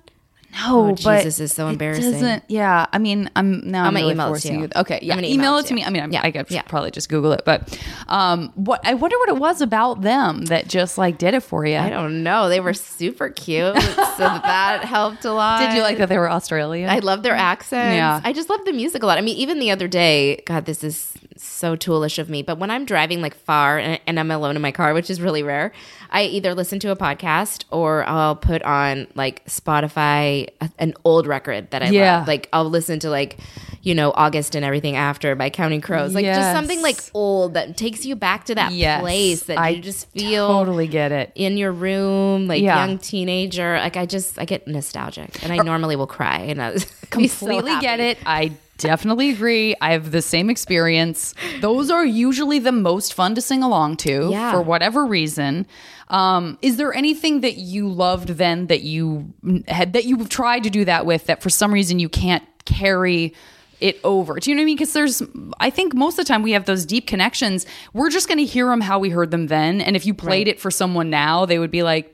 No, Oh, but Jesus, it's so it embarrassing. doesn't- yeah, I mean, I'm now I'm, I'm gonna really email it to forcing you. you. Okay, yeah, email, email it to me. I mean, I'm, Yeah, I could yeah. probably just Google it, but um, what I wonder what it was about them that just like did it for you. I don't know they were super cute so that helped a lot Did you like that they were Australian? I love their accents. Yeah. I just love the music a lot. I mean, even the other day, God, this is so toolish of me, but when I'm driving like far and, and I'm alone in my car, which is really rare, I either listen to a podcast or I'll put on like Spotify a- an old record that I Yeah. love. Like I'll listen to like, you know, August and everything after by Counting Crows. Like Yes. just something like old that takes you back to that Yes. place that I you just feel totally get it. in your room, like Yeah. young teenager. Like I just I get nostalgic, and I uh, normally will cry. And I completely get it. I definitely agree. I have the same experience. Those are usually the most fun to sing along to Yeah. for whatever reason. Um, is there anything that you loved then that you had that you've tried to do that with that for some reason you can't carry it over? Do you know what I mean? Because there's, I think most of the time we have those deep connections. We're just going to hear them how we heard them then, and if you played it for someone now, they would be like.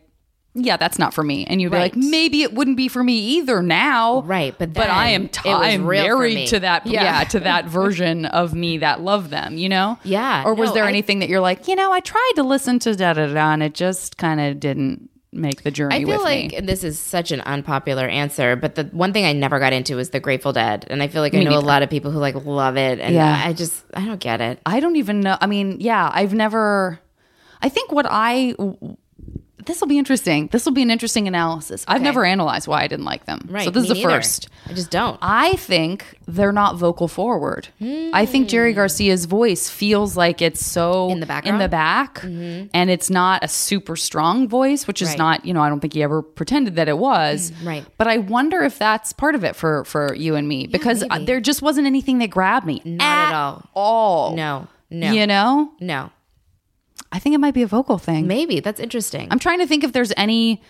Yeah, that's not for me, and you'd be like, maybe it wouldn't be for me either now, Right, but but I am t- was I'm married to that yeah. Yeah. to that version of me that loved them you know Yeah, or was no, there I- anything that you're like you know I tried to listen to da da da and it just kind of didn't make the journey I feel with like me and this is such an unpopular answer, but the one thing I never got into was the Grateful Dead, and I feel like I Me know a lot of people who like love it, and Yeah. I just I don't get it. I don't even know I mean yeah I've never I think what I this will be interesting this will be an interesting analysis I've Okay. never analyzed why I didn't like them Right? so this is the neither. first I just don't. I think they're not vocal forward. I think Jerry hmm. Garcia's voice feels like it's so In the in the background? back, mm-hmm. and it's not a super strong voice, which is Right. not. You know, I don't think he ever pretended that it was. Mm, right. But I wonder if that's part of it for for you and me because uh, maybe. there just wasn't anything that grabbed me. Not at all. All. No. No. You know? No. I think it might be a vocal thing. Maybe. That's interesting. I'm trying to think if there's any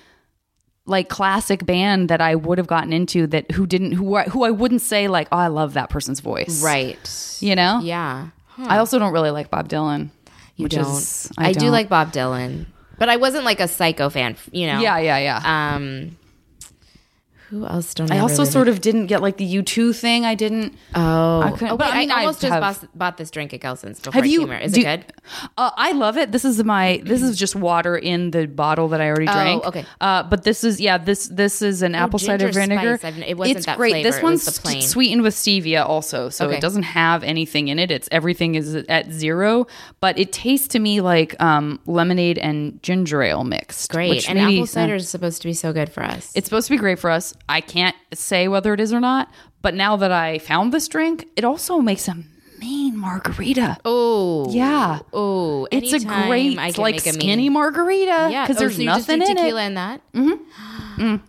like classic band that I would have gotten into that who didn't who I, who I wouldn't say like oh I love that person's voice. right. You know? Yeah. I also don't really like Bob Dylan. You which don't. is I, do don't. like Bob Dylan, but I wasn't like a psycho fan, you know? Yeah, yeah, yeah. Um, who else don't I I also really sort of didn't get like the U2 thing. I didn't. Oh, I couldn't- oh, but wait, I mean, I I almost have- just bought, bought this drink at Gelson's before Have I you? came here. Is do- it good? Uh, I love it. This is my. This is just water in the bottle that I already drank. okay. Uh, but this is yeah. This this is an apple cider ginger vinegar. it wasn't it's that great. flavor. This It one's was plain. sweetened with stevia also, so Okay. it doesn't have anything in it. It's everything is at zero, but it tastes to me like um, lemonade and ginger ale mixed. Great. And maybe- apple cider is supposed to be so good for us. It's supposed to be great for us. I can't say whether it is or not, but now that I found this drink, it also makes a mean margarita. oh, Yeah. Oh, It's a great I like a mean- skinny margarita Yeah, because oh, there's so you just do nothing in tequila it, in that. Mm-hmm. Mm.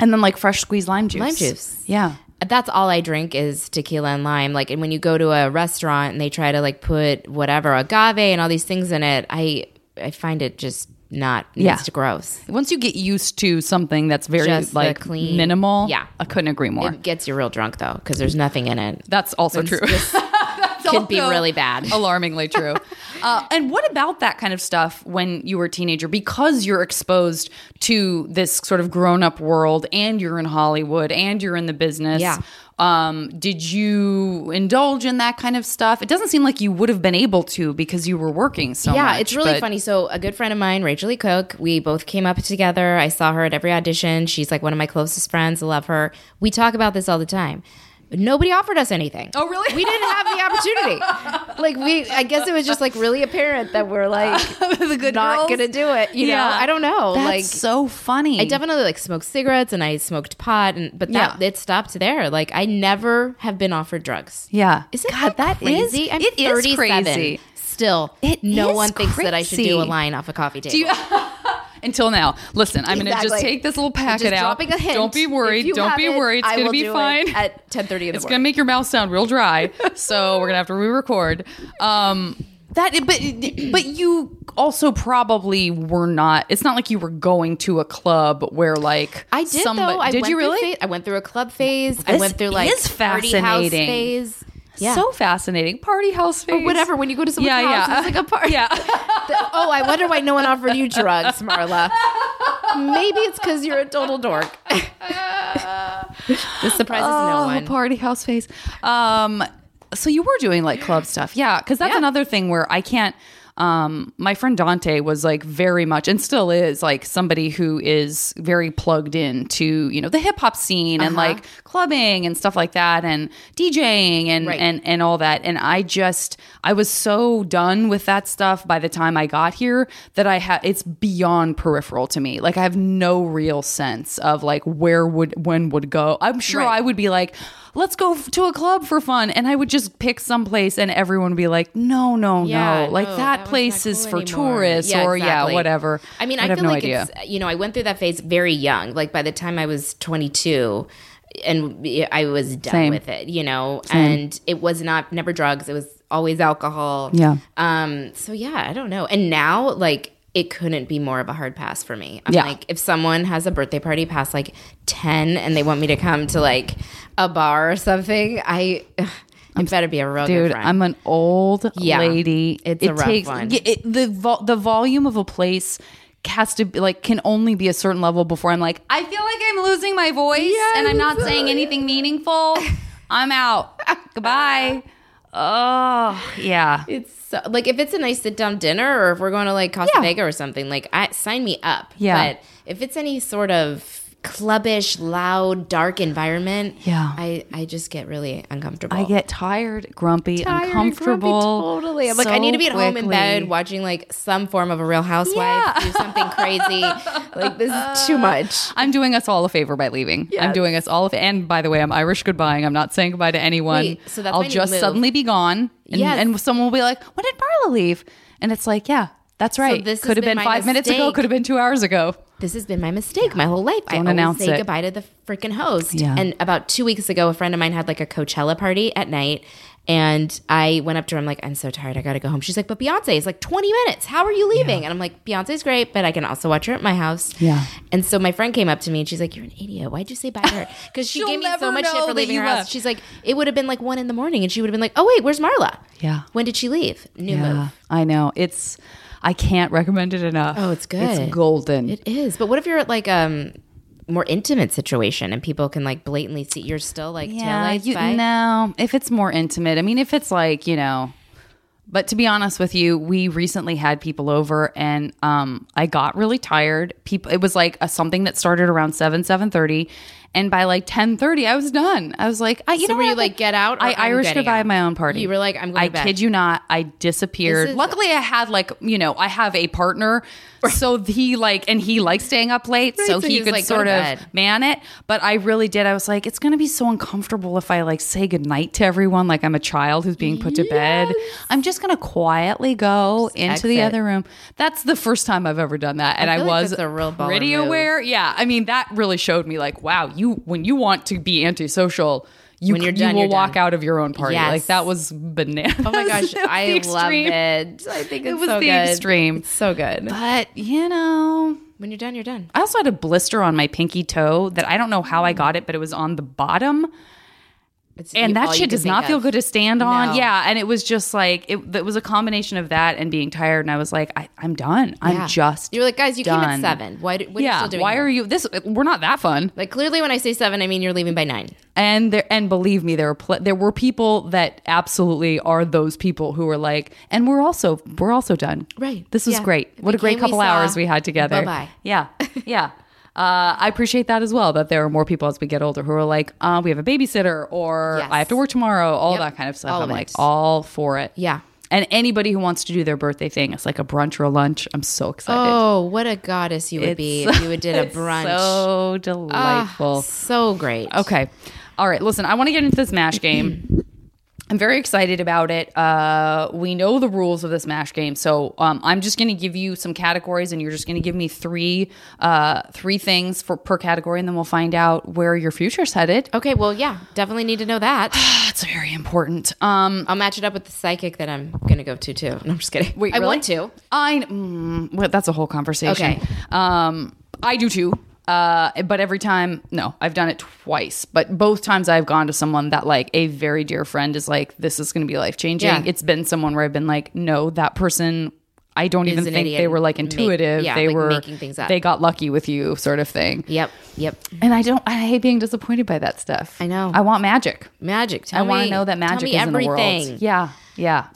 and then like fresh squeezed lime juice. Lime juice. Yeah. That's all I drink is tequila and lime. Like, and when you go to a restaurant and they try to like put whatever agave and all these things in it, I I find it just not. Yeah. It's gross. Once you get used to something that's very Just like clean- minimal, Yeah. I couldn't agree more. It gets you real drunk though because there's nothing in it. that's also It's true. just- can be really bad. alarmingly true. uh, and what about that kind of stuff when you were a teenager? Because you're exposed to this sort of grown up world, and you're in Hollywood, and you're in the business. Yeah. Um, did you indulge in that kind of stuff? It doesn't seem like you would have been able to because you were working so yeah, much. it's really but- funny. So a good friend of mine, Rachael Leigh Cook, we both came up together. I saw her at every audition. She's like one of my closest friends. I love her. We talk about this all the time. Nobody offered us anything. Oh, really? We didn't have the opportunity. like we, I guess it was just like really apparent that we're like the good not girls? gonna do it. You know, Yeah. I don't know. That's like so funny. I definitely like smoked cigarettes and I smoked pot, and but that Yeah. it stopped there. Like I never have been offered drugs. Yeah. Isn't God, that that is- crazy? I'm it is 37. crazy. Still, It no one thinks that I should do a line off a coffee table. Until now, listen. I'm going to just take this little packet out. dropping a hint. Don't be worried. Don't be it, worried. It's I going to be it fine. at 10:30 in the It's going to make your mouth sound real dry. so we're going to have to re-record. Um, that, but but you also probably were not. It's not like you were going to a club where like I did somebody- though. I did went you really? phase- I went through a club phase. I went through like is party house fascinating. phase. Yeah. So fascinating. Party house face. or whatever. When you go to someone's Yeah, house, yeah. it's like a party. Yeah. oh, I wonder why no one offered you drugs, Marla. Maybe it's because you're a total dork. this surprises no Oh, one. party house face. Um, so you were doing like club stuff, yeah? Because that's Yeah. another thing where I can't. Um, my friend Dante was like very much and still is like somebody who is very plugged in to you know the hip hop scene and Uh-huh. like clubbing and stuff like that and DJing and Right. and and all that. And I just I was so done with that stuff by the time I got here that I have it's beyond peripheral to me. Like I have no real sense of like where would when would go. I'm sure Right. I would be like, let's go f- to a club for fun, and I would just pick some place, and everyone would be like, no, no, Yeah, no, like no, that, was place not is for anymore. tourists Yeah, or exactly. yeah, whatever. I mean, I have feel no like idea. it's you know I went through that phase very young. Like by the time I was 22, and I was done Same. with it. You know, and it was not never drugs. It was always alcohol. Yeah. Um. So yeah, I don't know. And now like. It couldn't be more of a hard pass for me. I'm Yeah. like, if someone has a birthday party past like 10 and they want me to come to like a bar or something, I, ugh, it better be a real Dude. I'm an old Yeah, lady. it's a rough one. it- the vo- the volume of a place has to be like can only be a certain level before I'm like I feel like I'm losing my voice and I'm not saying anything meaningful. I'm out. Goodbye. Oh yeah. It's so, like if it's a nice sit down dinner or if we're going to like Casa Yeah. Vega or something, like I sign me up. Yeah. But if it's any sort of clubbish, loud, dark environment, Yeah. I I just get really uncomfortable. I get tired, grumpy, Tired, uncomfortable. grumpy, totally. I'm like, I need to be at home in bed watching like some form of a Real Housewife Yeah. do something crazy. like this is too much. I'm doing us all a favor by leaving. I'm doing us all a fa- and by the way, I'm Irish goodbying. I'm not saying goodbye to anyone. Wait, so that's I'll just move. suddenly be gone. And, Yes. and someone will be like, When did Marla leave? And it's like, Yeah, that's right. this could have been been, five minutes ago, mistake. could have been two hours ago. This has been my mistake my whole life. I Don't always announce say it. goodbye to the freaking host. Yeah. And about two weeks ago, a friend of mine had like a Coachella party at night, And I went up to her. I'm like, I'm so tired. I got to go home. She's like, but Beyonce is like 20 minutes. How are you leaving? And I'm like, Beyonce's great, but I can also watch her at my house. Yeah. And so my friend came up to me and she's like, You're an idiot. Why'd you say bye to her? Because she gave me so much shit for leaving her house. She's like, It would have been like one in the morning. And she would have been like, Oh, wait, where's Marla? Yeah. When did she leave? New Yeah, move. I know. It's I can't recommend it enough. Oh, it's good. It's golden. It is. But what if you're at like um more intimate situation and people can like blatantly see you're still like yeah, you, no. If it's more intimate, I mean, if it's like you know. But to be honest with you, we recently had people over, and um, I got really tired. People, it was like a, something that started around seven seven thirty, and by like ten thirty, I was done. I was like, I, you So know, were what? you like, get out I I'm Irish goodbye out? my own party. You were like, I'm going I to bed. kid you not, I disappeared. Is- Luckily, I had like you know, I have a partner, so he like, and he likes staying up late, so, so he he could like, sort of man it. But I really did. I was like, it's gonna be so uncomfortable if I like say goodnight to everyone, like I'm a child who's being put to bed. I'm just gonna quietly go into the other room. That's the first time I've ever done that, and I, like was that's a real pretty move. aware. Yeah, I mean that really showed me like, wow, you when you want to be antisocial. You, When you're you done, will you're walk done. out of your own party. Yes. Like that was bananas. Oh my gosh, I love it. I think It was so the good. extreme. It's so good. But you know, When you're done, you're done. I also had a blister on my pinky toe that I don't know how I got it, but it was on the bottom. It's And that shit does not feel of. good to stand on. No. Yeah. And it was just like, it, it was a combination of that and being tired. And I was like, I, I'm done. I'm just. You're like, guys, you came at seven. Why? Do, what are you yeah. still doing Why here? are you this? We're not that fun. Like clearly, when I say seven, I mean you're leaving by nine. And there, and believe me, there were pl- there were people that absolutely are those people who were like, and we're also we're also done. Right. This was Yeah. great. What a great couple saw. hours we had together. Bye-bye. Yeah. Yeah. Uh, I appreciate that as well. That there are more people as we get older who are like, uh, we have a babysitter, or Yes. I have to work tomorrow, all Yep. that kind of stuff. All I'm of like, it. all for it. Yeah. And anybody who wants to do their birthday thing, it's like a brunch or a lunch. I'm so excited. Oh, what a goddess you would be if you did a It's brunch. So Ah, delightful. so great. Okay. All right. Listen, I want to get into this MASH game. I'm very excited about it. Uh, we know the rules of this MASH game, so um, I'm just going to give you some categories, and you're just going to give me three, uh, three things for per category, and then we'll find out where your future's headed. Okay. Well, yeah, definitely need to know that. That's very important. Um, I'll match it up with the psychic that I'm gonna go to too. No, I'm just kidding. Wait, I really? want to. I mm, well, that's a whole conversation. Okay. Um, I do too. Uh, but every time, no, I've done it twice. But both times I've gone to someone that like a very dear friend is like, this is going to be life changing. Yeah. It's been someone where I've been like, no, that person. I don't even think they were like and make- intuitive. yeah, they like were making things up. They got lucky with you, sort of thing. Yep. Yep. And I don't. I hate being disappointed by that stuff. I know. I want magic. Magic. Tell I want to know that magic is in the world. Yeah, yeah.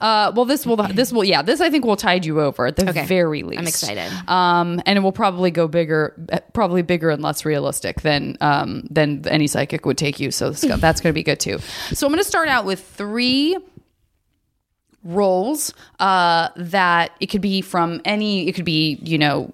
Uh, well, this will this will yeah this I think will tide you over at the Okay. very least. I'm excited. Um, and it will probably go bigger, probably bigger and less realistic than um than any psychic would take you. So that's that's going to be good too. So I'm going to start out with three roles uh, that it could be from any it could be you know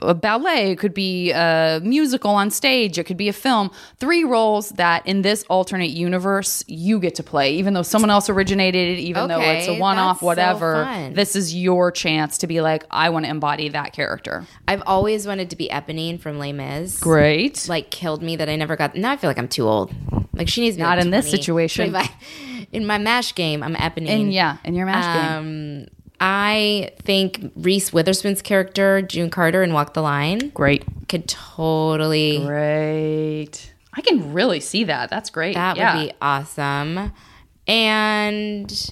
a ballet it could be a musical on stage it could be a film three roles that in this alternate universe you get to play even though someone else originated it even though it's a one-off that's so whatever this is your chance to be like i want to embody that character I've always wanted to be Eponine from Les Mis. great Like killed me that I never got. Now I feel like I'm too old. Like she needs me Not in this situation. 25. In my mash game, I'm Eponine. and yeah in your game Um, I think Reese Witherspoon's character, June Carter in Walk the Line, great could totally. great i can really see that that's great That yeah. would be awesome. And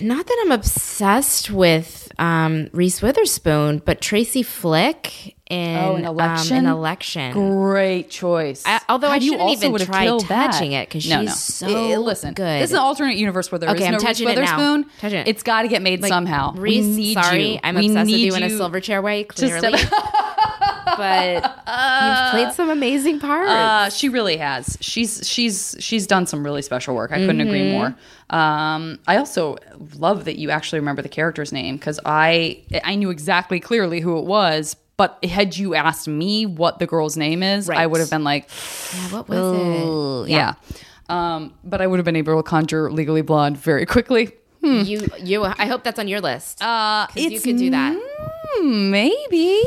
not that I'm obsessed with um, Reese Witherspoon, but Tracy Flick in, Oh, in um, Election? Election. Great choice. I- although I God, you shouldn't also even would try killed that. touching it 'cause No, she's no. so Eh, listen, good. This is an alternate universe where there is Okay, I'm no Reese touching it now. Witherspoon. Touching it. It's got to get made Like, somehow. Reese, we need sorry, you. I'm We obsessed with you in a Silverchair way, clearly. but you've played some amazing parts. Uh, she really has. She's she's she's done some really special work. I couldn't agree Mm-hmm. more. Um, I also love that you actually remember the character's name because I I knew exactly clearly who it was. But had you asked me what the girl's name is, I would have been like, yeah, what was it? yeah. Um, but I would have been able to conjure Legally Blonde very quickly. You, you. I hope that's on your list. Uh, you could do that. mm, maybe.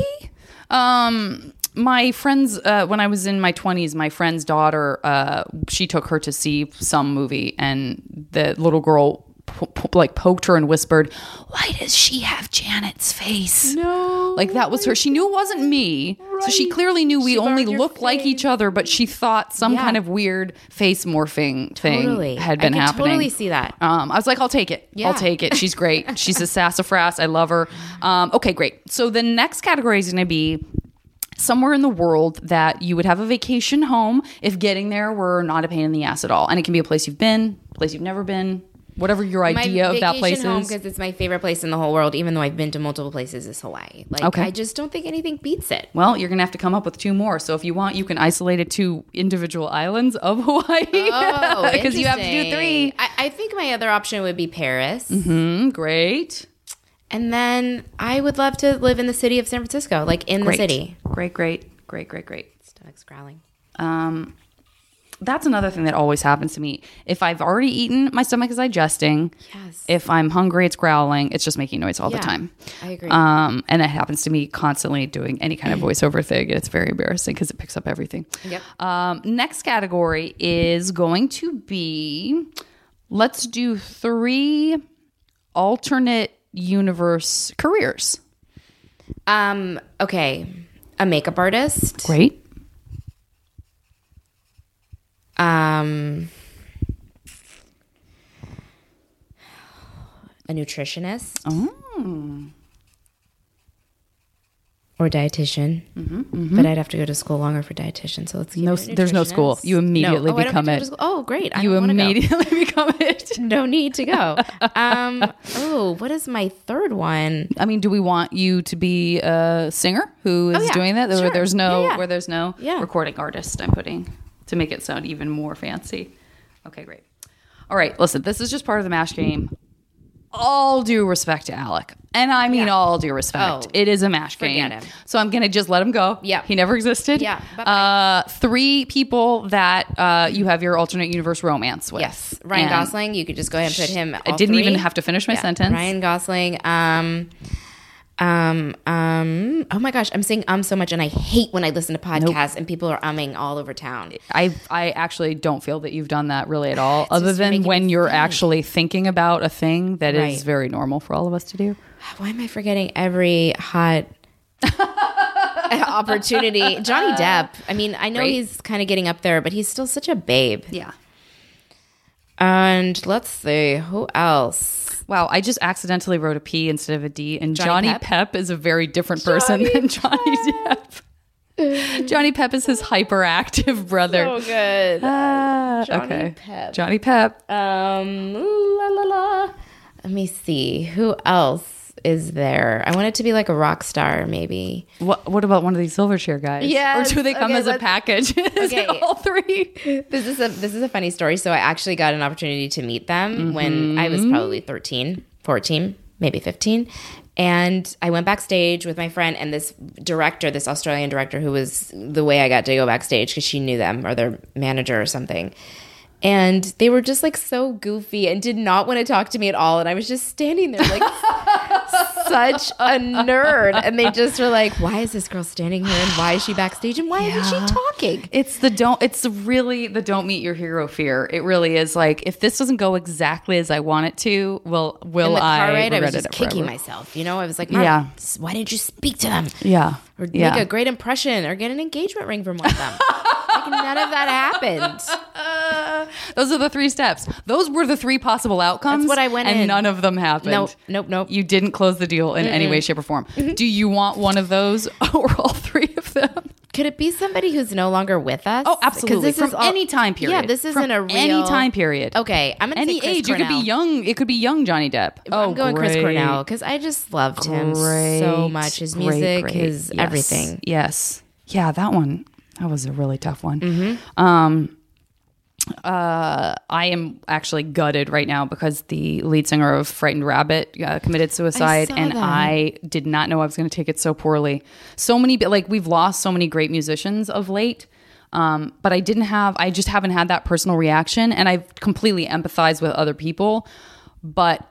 Um, my friends uh, when I was in my twenties, my friend's daughter, uh, she took her to see some movie, and the little girl po- po- like poked her and whispered, "Why does she have Janet's face?" No, like that was her. She knew it wasn't me, so she clearly knew we She only looked like each other, but she thought some Yeah. kind of weird face morphing thing Totally. had I been could happening. totally see that. Um, I was like, I'll take it. Yeah. I'll take it. She's great. She's a sassafras. I love her. Um, okay, great. So the next category is going to be somewhere in the world that you would have a vacation home if getting there were not a pain in the ass at all. And it can be a place you've been, a place you've never been, whatever your idea of that place is. because it's my favorite place in the whole world. Even though I've been to multiple places, is Hawaii. Like Okay. I just don't think anything beats it. Well, you're going to have to come up with two more. So if you want, you can isolate it to individual islands of Hawaii. Oh, Because you have to do three. I, I think my other option would be Paris, Mm, great. and then I would love to live in the city of San Francisco, like in Great. the city. Great, great, great, great, great. Stomach's growling. Um, that's another thing that always happens to me. If I've already eaten, my stomach is digesting. Yes. If I'm hungry, it's growling. It's just making noise all Yeah, the time. I agree. Um, and it happens to me constantly doing any kind of voiceover thing. It's very embarrassing because it picks up everything. Yep. Um, next category is going to be let's do three alternate universe careers. Um. Okay. A makeup artist. Great. Um. A nutritionist. Oh. Or dietitian, mm-hmm, but I'd have to go to school longer for dietitian. So let's No, there's no school. You immediately no. oh, become have to go it. Oh, great! I You don't wanna go. immediately become it. no need to go. Um, oh, what is my third one? I mean, do we want you to be a singer who is Oh, yeah. doing that? Where there's no Yeah, yeah. where there's no Yeah. recording artist. I'm putting to make it sound even more fancy. Okay, great. All right, listen. This is just part of the mash game. All due respect to Alec, and I mean Yeah. all due respect. Oh, it is a mash game, him. so I'm gonna just let him go. Yeah. he never existed. Yeah, uh, three people that uh, you have your alternate universe romance with. Yes, Ryan And- Gosling. You could just go ahead and put him. I didn't three. even have to finish my Yeah, sentence. Ryan Gosling. Um, um, um. Oh my gosh, I'm saying um so much, and I hate when I listen to podcasts and people are umming all over town. I I actually don't feel that you've done that really at all, other than when you're think. actually thinking about a thing that is Right. very normal for all of us to do. Why am I forgetting every hot opportunity? Johnny Depp. I mean, I know Right. he's kind of getting up there, but he's still such a babe. Yeah. And let's see who else. Wow, I just accidentally wrote a P instead of a D, and Johnny Johnny, Pep? Pep? is a very different person than Johnny Depp. Johnny Pep is his hyperactive brother. Oh, good. Ah, Johnny okay. Pep. Johnny Pep. Um, la la la. Let me see who else is there. I want it to be like a rock star, maybe. What What about one of these Silverchair guys? Yeah, Or do they come okay, as a package? Okay. all three. This is a this is a funny story. So I actually got an opportunity to meet them when I was mm-hmm. probably 13, 14, maybe 15. And I went backstage with my friend and this director, this Australian director who was the way I got to go backstage because she knew them or their manager or something. And they were just like so goofy and did not want to talk to me at all. And I was just standing there like such a nerd. And they just were like, why is this girl standing here? And why is she backstage? And why isn't she talking? It's the don't. It's really the don't meet your hero fear. It really is like if this doesn't go exactly as I want it to, will will I ride, I was just kicking forever? myself. You know, I was like, Yeah. why didn't you speak to them Yeah, or yeah. make a great impression or get an engagement ring from one of them? like none of that happened. Those are the three steps. Those were the three possible outcomes. That's what I went and in. none of them happened. Nope, nope, nope. You didn't close the deal in any way, shape, or form. Mm-hmm. Do you want one of those or all three of them? Could it be somebody who's no longer with us? Oh, absolutely. Because this From is all- any time period. Yeah, this isn't a real any time period. Okay, I'm gonna Any age. You could be young. It could be young Johnny Depp. I'm oh, going Chris. Cornell because I just loved him so much. His great, music, great. his Yes, everything. Yes. Yeah, that one. That was a really tough one. Mm-hmm. Um, uh, I am actually gutted right now because the lead singer of Frightened Rabbit uh, committed suicide, saw and that. I did not know I was going to take it so poorly. So many, like we've lost so many great musicians of late. Um, but I didn't have, I just haven't had that personal reaction, and I've completely empathized with other people. But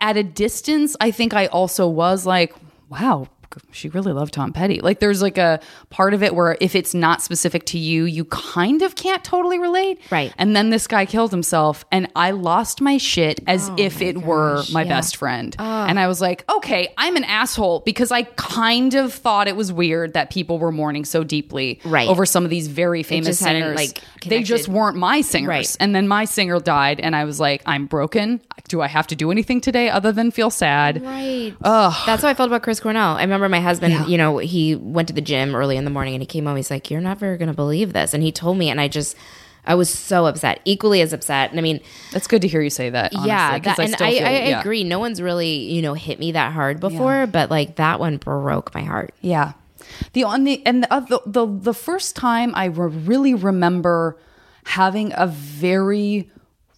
at a distance, I think I also was like, wow, she really loved Tom Petty. Like there's like a part of it where if it's not specific to you, you kind of can't totally relate. Right. And then this guy killed himself and I lost my shit as if it were my best friend. And I was like, okay, I'm an asshole because I kind of thought it was weird that people were mourning so deeply Right. over some of these very famous singers. like, they just weren't my singers. Right. And then my singer died and I was like, I'm broken. Do I have to do anything today other than feel sad? Right. That's how I felt about Chris Cornell. I remember my husband, you know, he went to the gym early in the morning and he came home. He's like, You're never going to believe this. And he told me, and I just, I was so upset, equally as upset. And I mean, That's good to hear you say that. Honestly, yeah, that, and still I, feel- I yeah. agree. No one's really, you know, hit me that hard before, but like that one broke my heart. Yeah. The on the and the, uh, the the the first time I re- really remember having a very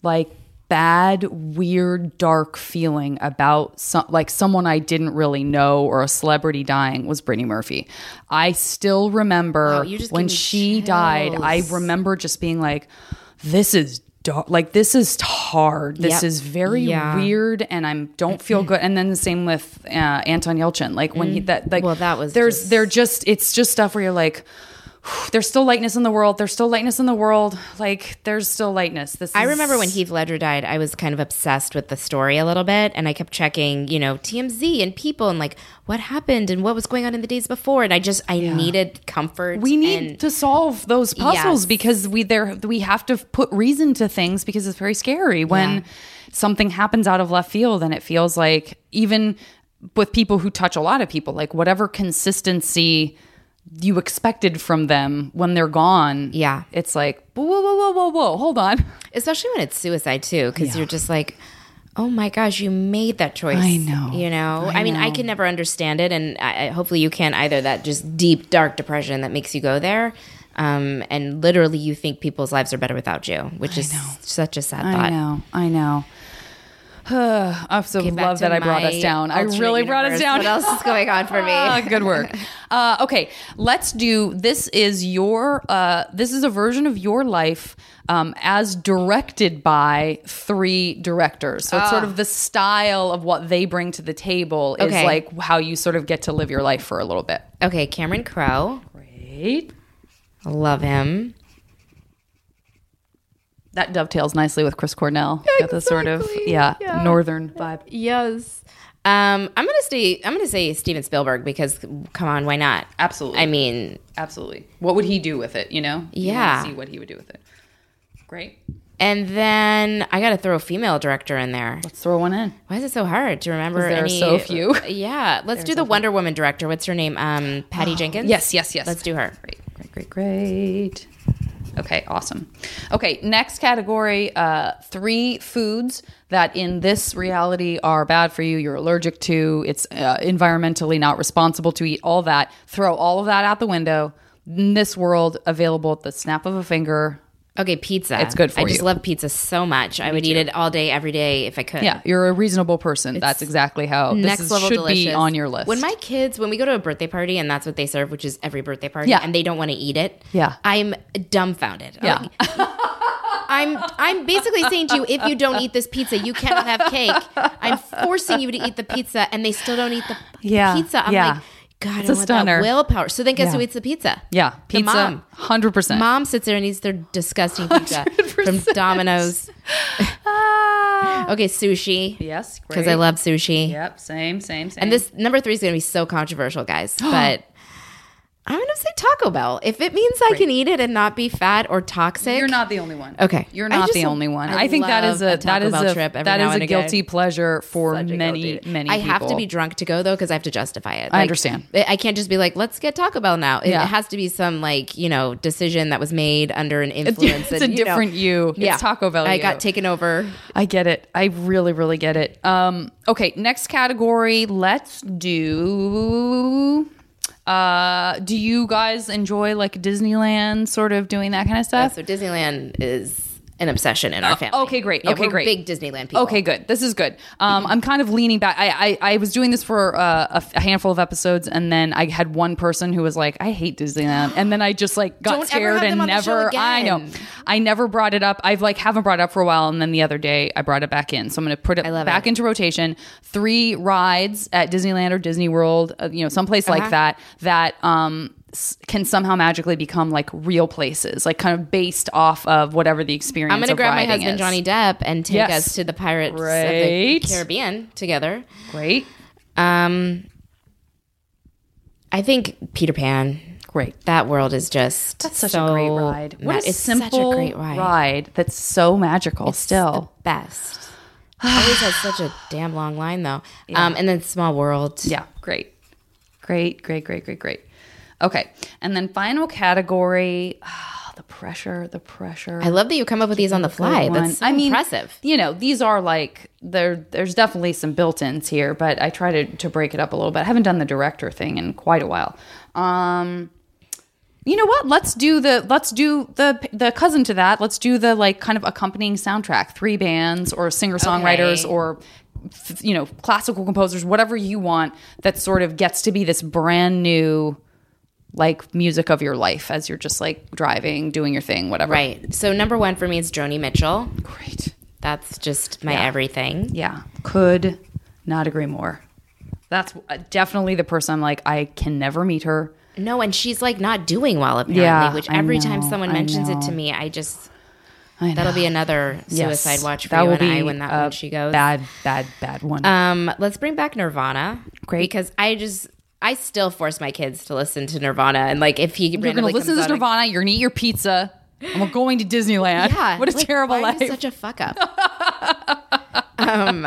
like bad, weird, dark feeling about some like someone I didn't really know or a celebrity dying was Brittany Murphy. I still remember Wow, when she died. I remember just being like, "This is." Dark. Like this is hard. This Yep. is very Yeah. weird, and I don't feel good. And then the same with uh, Anton Yelchin. Like when he that like Mm. Well, that was there's just- they're just it's just stuff where you're like there's still lightness in the world there's still lightness in the world like there's still lightness this I is- remember when Heath Ledger died, I was kind of obsessed with the story a little bit, and I kept checking, you know, TMZ and people and like what happened and what was going on in the days before, and I just I needed comfort. we need and, to solve those puzzles Yes. because we there we have to put reason to things because it's very scary when Yeah. something happens out of left field and it feels like even with people who touch a lot of people like whatever consistency you expected from them when they're gone Yeah. it's like whoa whoa whoa whoa whoa, whoa hold on especially when it's suicide too, because you're just like. Oh my gosh, you made that choice. I know. You know, I I, mean, I can never understand it, and I, I, hopefully you can't either. That just deep, dark depression that makes you go there, um, and literally you think people's lives are better without you, which is such a sad I know, I know. I so love that I brought us down. I really brought us down. What else is going on for me? Good work. Uh, okay, let's do. This is your. Uh, this is a version of your life um, as directed by three directors. So it's sort of the style of what they bring to the table is Okay. like how you sort of get to live your life for a little bit. Okay, Cameron Crowe, Great. I love him. That dovetails nicely with Chris Cornell. Got the sort of Exactly, yeah, yeah. northern vibe. Yes. Um, I'm gonna stay. I'm gonna say Steven Spielberg because come on, why not? Absolutely. I mean, Absolutely. What would he do with it? You know? You Yeah. See what he would do with it. Great. and then I gotta throw a female director in there. Let's throw one in. Why is it so hard to remember? there are so few. Yeah, let's do the Wonder Woman director. What's her name? Um, Patty Jenkins. Yes, yes, yes. Let's do her. Great, great, great, great. Okay, awesome. Okay, next category uh, three foods that in this reality are bad for you, you're allergic to, it's uh, environmentally not responsible to eat, all that. Throw all of that out the window. In this world, available at the snap of a finger. Okay, pizza. It's good for I just love pizza so much. I would eat it all day, every day if I could. Yeah, you're a reasonable person. That's exactly how this next is, level should delicious. be on your list. When my kids, when we go to a birthday party and that's what they serve, which is every birthday party, Yeah. and they don't want to eat it, Yeah. I'm dumbfounded. Yeah. Like, I'm I'm basically saying to you, if you don't eat this pizza, you cannot have cake. I'm forcing you to eat the pizza, and they still don't eat the Yeah. pizza. I'm Yeah. like, God, It's I a stunner. willpower. So then, guess Yeah. who eats the pizza? yeah, pizza, 100%. Mom sits there and eats their disgusting pizza from Domino's. Ah. okay, sushi Yes, because I love sushi. Yep, same, same, same. And this number three is going to be so controversial, guys. But I'm going to say Taco Bell. If it means I can eat it and not be fat or toxic, You're not the only one. Okay. You're not just- the only one. I I, think that is a, a that Taco is Bell a trip every that now is and a again. guilty pleasure for Such many many. I have to be drunk to go though because I have to justify it. I understand. I can't just be like, let's get Taco Bell now. It, Yeah. it has to be some like you know decision that was made under an influence. It's and, a you know, different you. It's Taco Bell I you. got taken over. I get it. I really, really get it. Um, okay, next category. Let's do. Uh, do you guys enjoy like Disneyland, sort of doing that kind of Yeah, stuff? so Disneyland is an obsession in our family. okay, great. Yeah, Okay, we're great. Big Disneyland people. Okay, good. This is good. Um, I'm kind of leaning back. I, I, I was doing this for uh, a, f- a handful of episodes, and then I had one person who was like, "I hate Disneyland," and then I just like got Don't scared and them on the show never. I know. I never brought it up. I've like haven't brought it up for a while, and then the other day I brought it back in. So I'm going to put it back it. into rotation. Three rides at Disneyland or Disney World, uh, you know, someplace Uh-huh. like that that um can somehow magically become like real places, like kind of based off of whatever the experience. I'm gonna of grab my husband is. Johnny Depp and take Yes. us to the Pirates of the Caribbean together. Great, Um, I think Peter Pan. great. That world is just That's such so a great ride. What ma- a it's simple such a great ride. that's so magical It's still. the best. Always has such a damn long line though. Um, and then Small World. Yeah, great. Great, great, great, great, great. Okay. And then final category, ah, the pressure, the pressure. I love that you come up with these on the fly. That's so I mean, impressive. You know, these are like there. There's definitely some built-ins here, but I try to to break it up a little bit. I haven't done the director thing in quite a while. Um, you know what? Let's do the let's do the the cousin to that. Let's do the like kind of accompanying soundtrack. Three bands or singer songwriters Okay. or you know classical composers, whatever you want. That sort of gets to be this brand new like music of your life as you're just like driving, doing your thing, whatever. Right. So number one for me is Joni Mitchell. Great. That's just my Yeah. everything. Yeah, could not agree more. That's uh, definitely the person I'm like, I can never meet her. No, and she's like not doing well apparently. Yeah, which every time someone mentions it to me, I just I that'll be another Yes. suicide watch for That you will and I when that one she goes. Bad, bad, bad one. Um, let's bring back Nirvana. Great. because I just I still force my kids to listen to Nirvana, and like if he you're gonna listen to comes this on, Nirvana. You're gonna eat your pizza. And we're going to Disneyland. yeah, what a like, terrible why life. such a fuck up. um,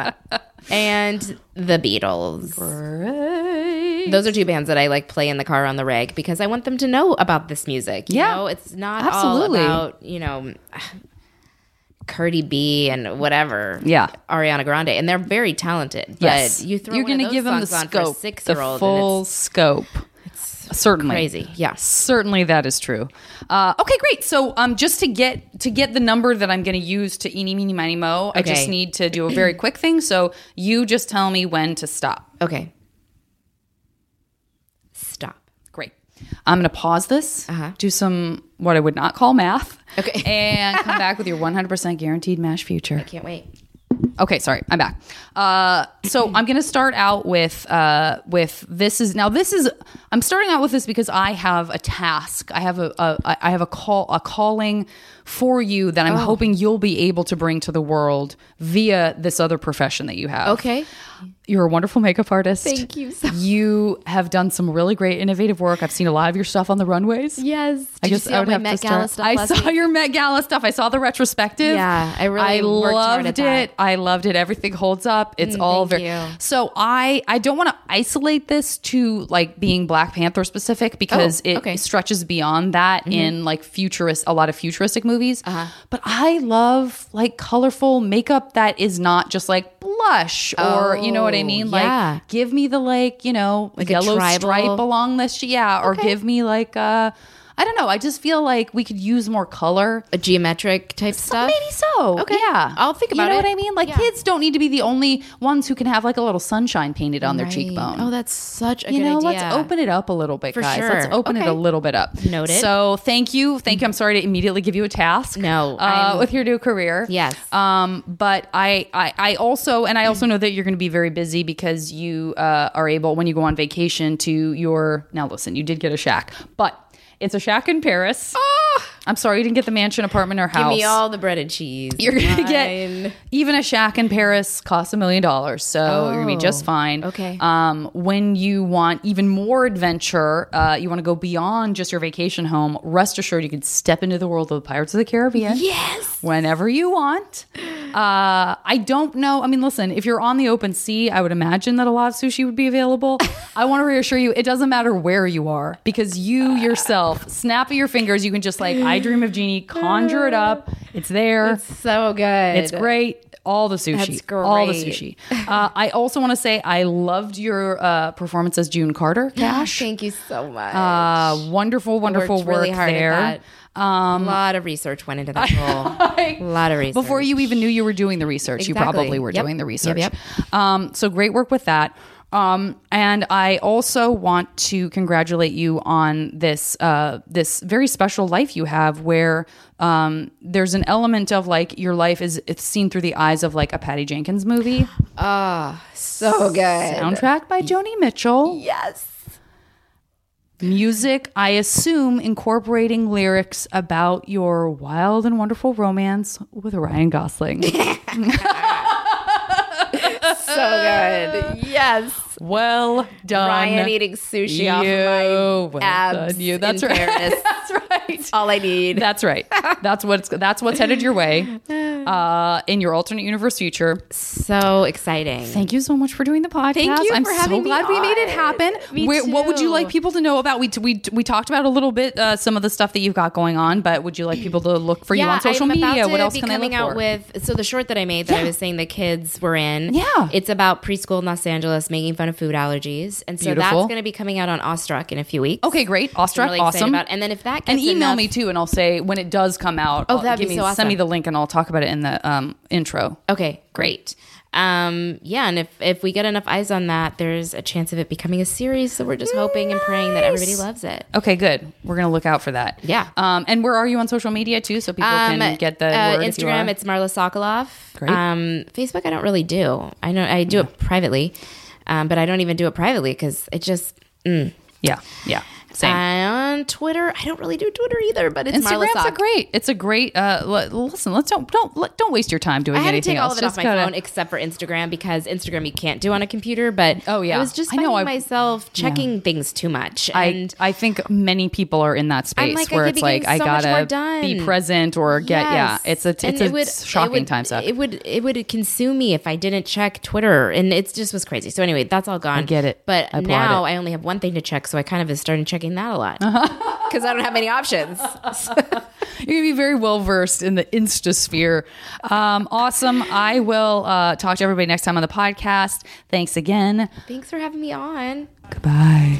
and the Beatles. Great. Those are two bands that I like play in the car on the reg because I want them to know about this music. You Yeah. know, it's not Absolutely. all about, you know, Cardi B and whatever. Yeah. Ariana Grande. And they're very talented. yes, you throw you're gonna give them the songs on for a scope, six the year old full scope. Certainly, it's crazy. Yeah. Certainly, that is true. Uh, okay, great. So, um, just to get to get the number that I'm going to use to eeny, meeny, miny, mo, I just need to do a very quick thing. So, you just tell me when to stop. Okay. Stop. Great. I'm going to pause this, Uh-huh. do some what I would not call math, Okay. and come back with your 100% guaranteed mash future. I can't wait. Okay, sorry, I'm back. Uh, so I'm going to start out with uh, with this is now this is I'm starting out with this because I have a task. I have a, a I have a call a calling for you that Oh. I'm hoping you'll be able to bring to the world via this other profession that you have. Okay. You're a wonderful makeup artist. Thank you so You have done some really great innovative work. I've seen a lot of your stuff on the runways. Yes. Did I guess I all would have Met to Gala start. stuff I saw week? your Met Gala stuff. I saw the retrospective. Yeah, I really I worked hard loved it. I loved it. Everything holds up. It's all Mm, thank very. you. So I I don't want to isolate this to like being Black Panther specific because Oh, it okay. Mm-hmm. stretches beyond that in like futurist a lot of futuristic movies. Uh-huh. But I love like colorful makeup that is not just like blush or you know what I Oh, mean. yeah. Like give me the like you know Like yellow stripe along this yeah or give me like uh I don't know. I just feel like we could use more color. A geometric type stuff. Maybe so. Okay. Yeah. I'll think about it. You know it. what I mean? Like Yeah. kids don't need to be the only ones who can have like a little sunshine painted on their cheekbone. Oh, that's such a you know, idea. let's open it up a little bit, For guys. Let's sure. open it a little bit up. Noted. So thank you. Thank you. I'm sorry to immediately give you a task. No, Uh, with your new career. Yes. Um, but I, I, I also, and I also know that you're going to be very busy because you uh, are able, when you go on vacation, to your, now listen, you did get a shack, but it's a shack in Paris. Oh! I'm sorry you didn't get the mansion, apartment, or house. Give me all the bread and cheese. You're gonna get even a shack in Paris costs a million dollars, so you're gonna be just Oh, fine. okay. Um, when you want even more adventure, uh, you want to go beyond just your vacation home. Rest assured, you can step into the world of the Pirates of the Caribbean. Yes. Whenever you want. Uh, I don't know. I mean, listen, if you're on the open sea, I would imagine that a lot of sushi would be available. I want to reassure you, it doesn't matter where you are because you yourself, snap of your fingers, you can just like, I dream of Jeannie, conjure it up. It's there. It's so good. It's great. All the sushi. All the sushi. Uh, I also want to say I loved your uh, performance as June Carter, Cash. Thank you so much. Uh, wonderful, wonderful work really there. Um, a lot of research went into that role. a lot of research. Before you even knew you were doing the research, you probably were Yep. doing the research. Yep, yep. Um, so great work with that. Um, and I also want to congratulate you on this uh, this very special life you have, where um, there's an element of like your life is it's seen through the eyes of like a Patty Jenkins movie. Ah, so good. Soundtrack by Joni Mitchell. Yes. Music, I assume, incorporating lyrics about your wild and wonderful romance with Ryan Gosling. So good. Yes. Well done. Ryan eating sushi off You. my Well abs you. That's right. That's right. All I need. That's right. That's what's that's what's headed your way uh, in your alternate universe future. so exciting. Thank you so much for doing the podcast. Thank you I'm for so having me glad we made it happen. Me Where- What would you like people to know about? We we we talked about a little bit uh, some of the stuff that you've got going on, but would you like people to look for you on social I'm media? What else can they coming look out for? with? So the short that I made that I was saying the kids were in. Yeah. it's about preschool in Los Angeles making fun of food allergies, and so Beautiful. that's going to be coming out on Awestruck in a few weeks. Okay, great. Awestruck, really awesome. About. And then if that gets and email enough- me too, and I'll say when it does come out. Oh, that'd give be me, so Send me the link, and I'll talk about it in the um, intro. Okay, great. Um, yeah, and if if we get enough eyes on that, there's a chance of it becoming a series. So we're just hoping and praying that everybody loves it. Okay, good. We're gonna look out for that. Yeah. Um, and where are you on social media too, so people can get the uh, word if you Instagram. It's Marla Sokoloff. Great. Um, Facebook, I don't really do. I know I do it privately, um, but I don't even do it privately because it just. Mm. yeah, yeah. Same. And on Twitter, I don't really do Twitter either, but it's Marla Instagram's a great. It's a great. Uh, l- listen, let's don't don't let- don't waste your time doing anything. I had to anything take all else. of it off my gotta- phone except for Instagram because Instagram you can't do on a computer. But Oh, yeah. I was just I know, finding I- myself checking things too much. And I think many people are in that space like, where it's like I so more gotta be present or get yeah. It's a it's And a it would- shocking it would, time suck. It would it would consume me if I didn't check Twitter, and it just was crazy. So anyway, that's all gone. I get it. But I now it. I only have one thing to check, so I kind of have started checking that a lot Uh-huh. because I don't have many options. You're gonna be very well versed in the Instasphere. Um, awesome. I will uh, talk to everybody next time on the podcast. Thanks again. Thanks for having me on. Goodbye.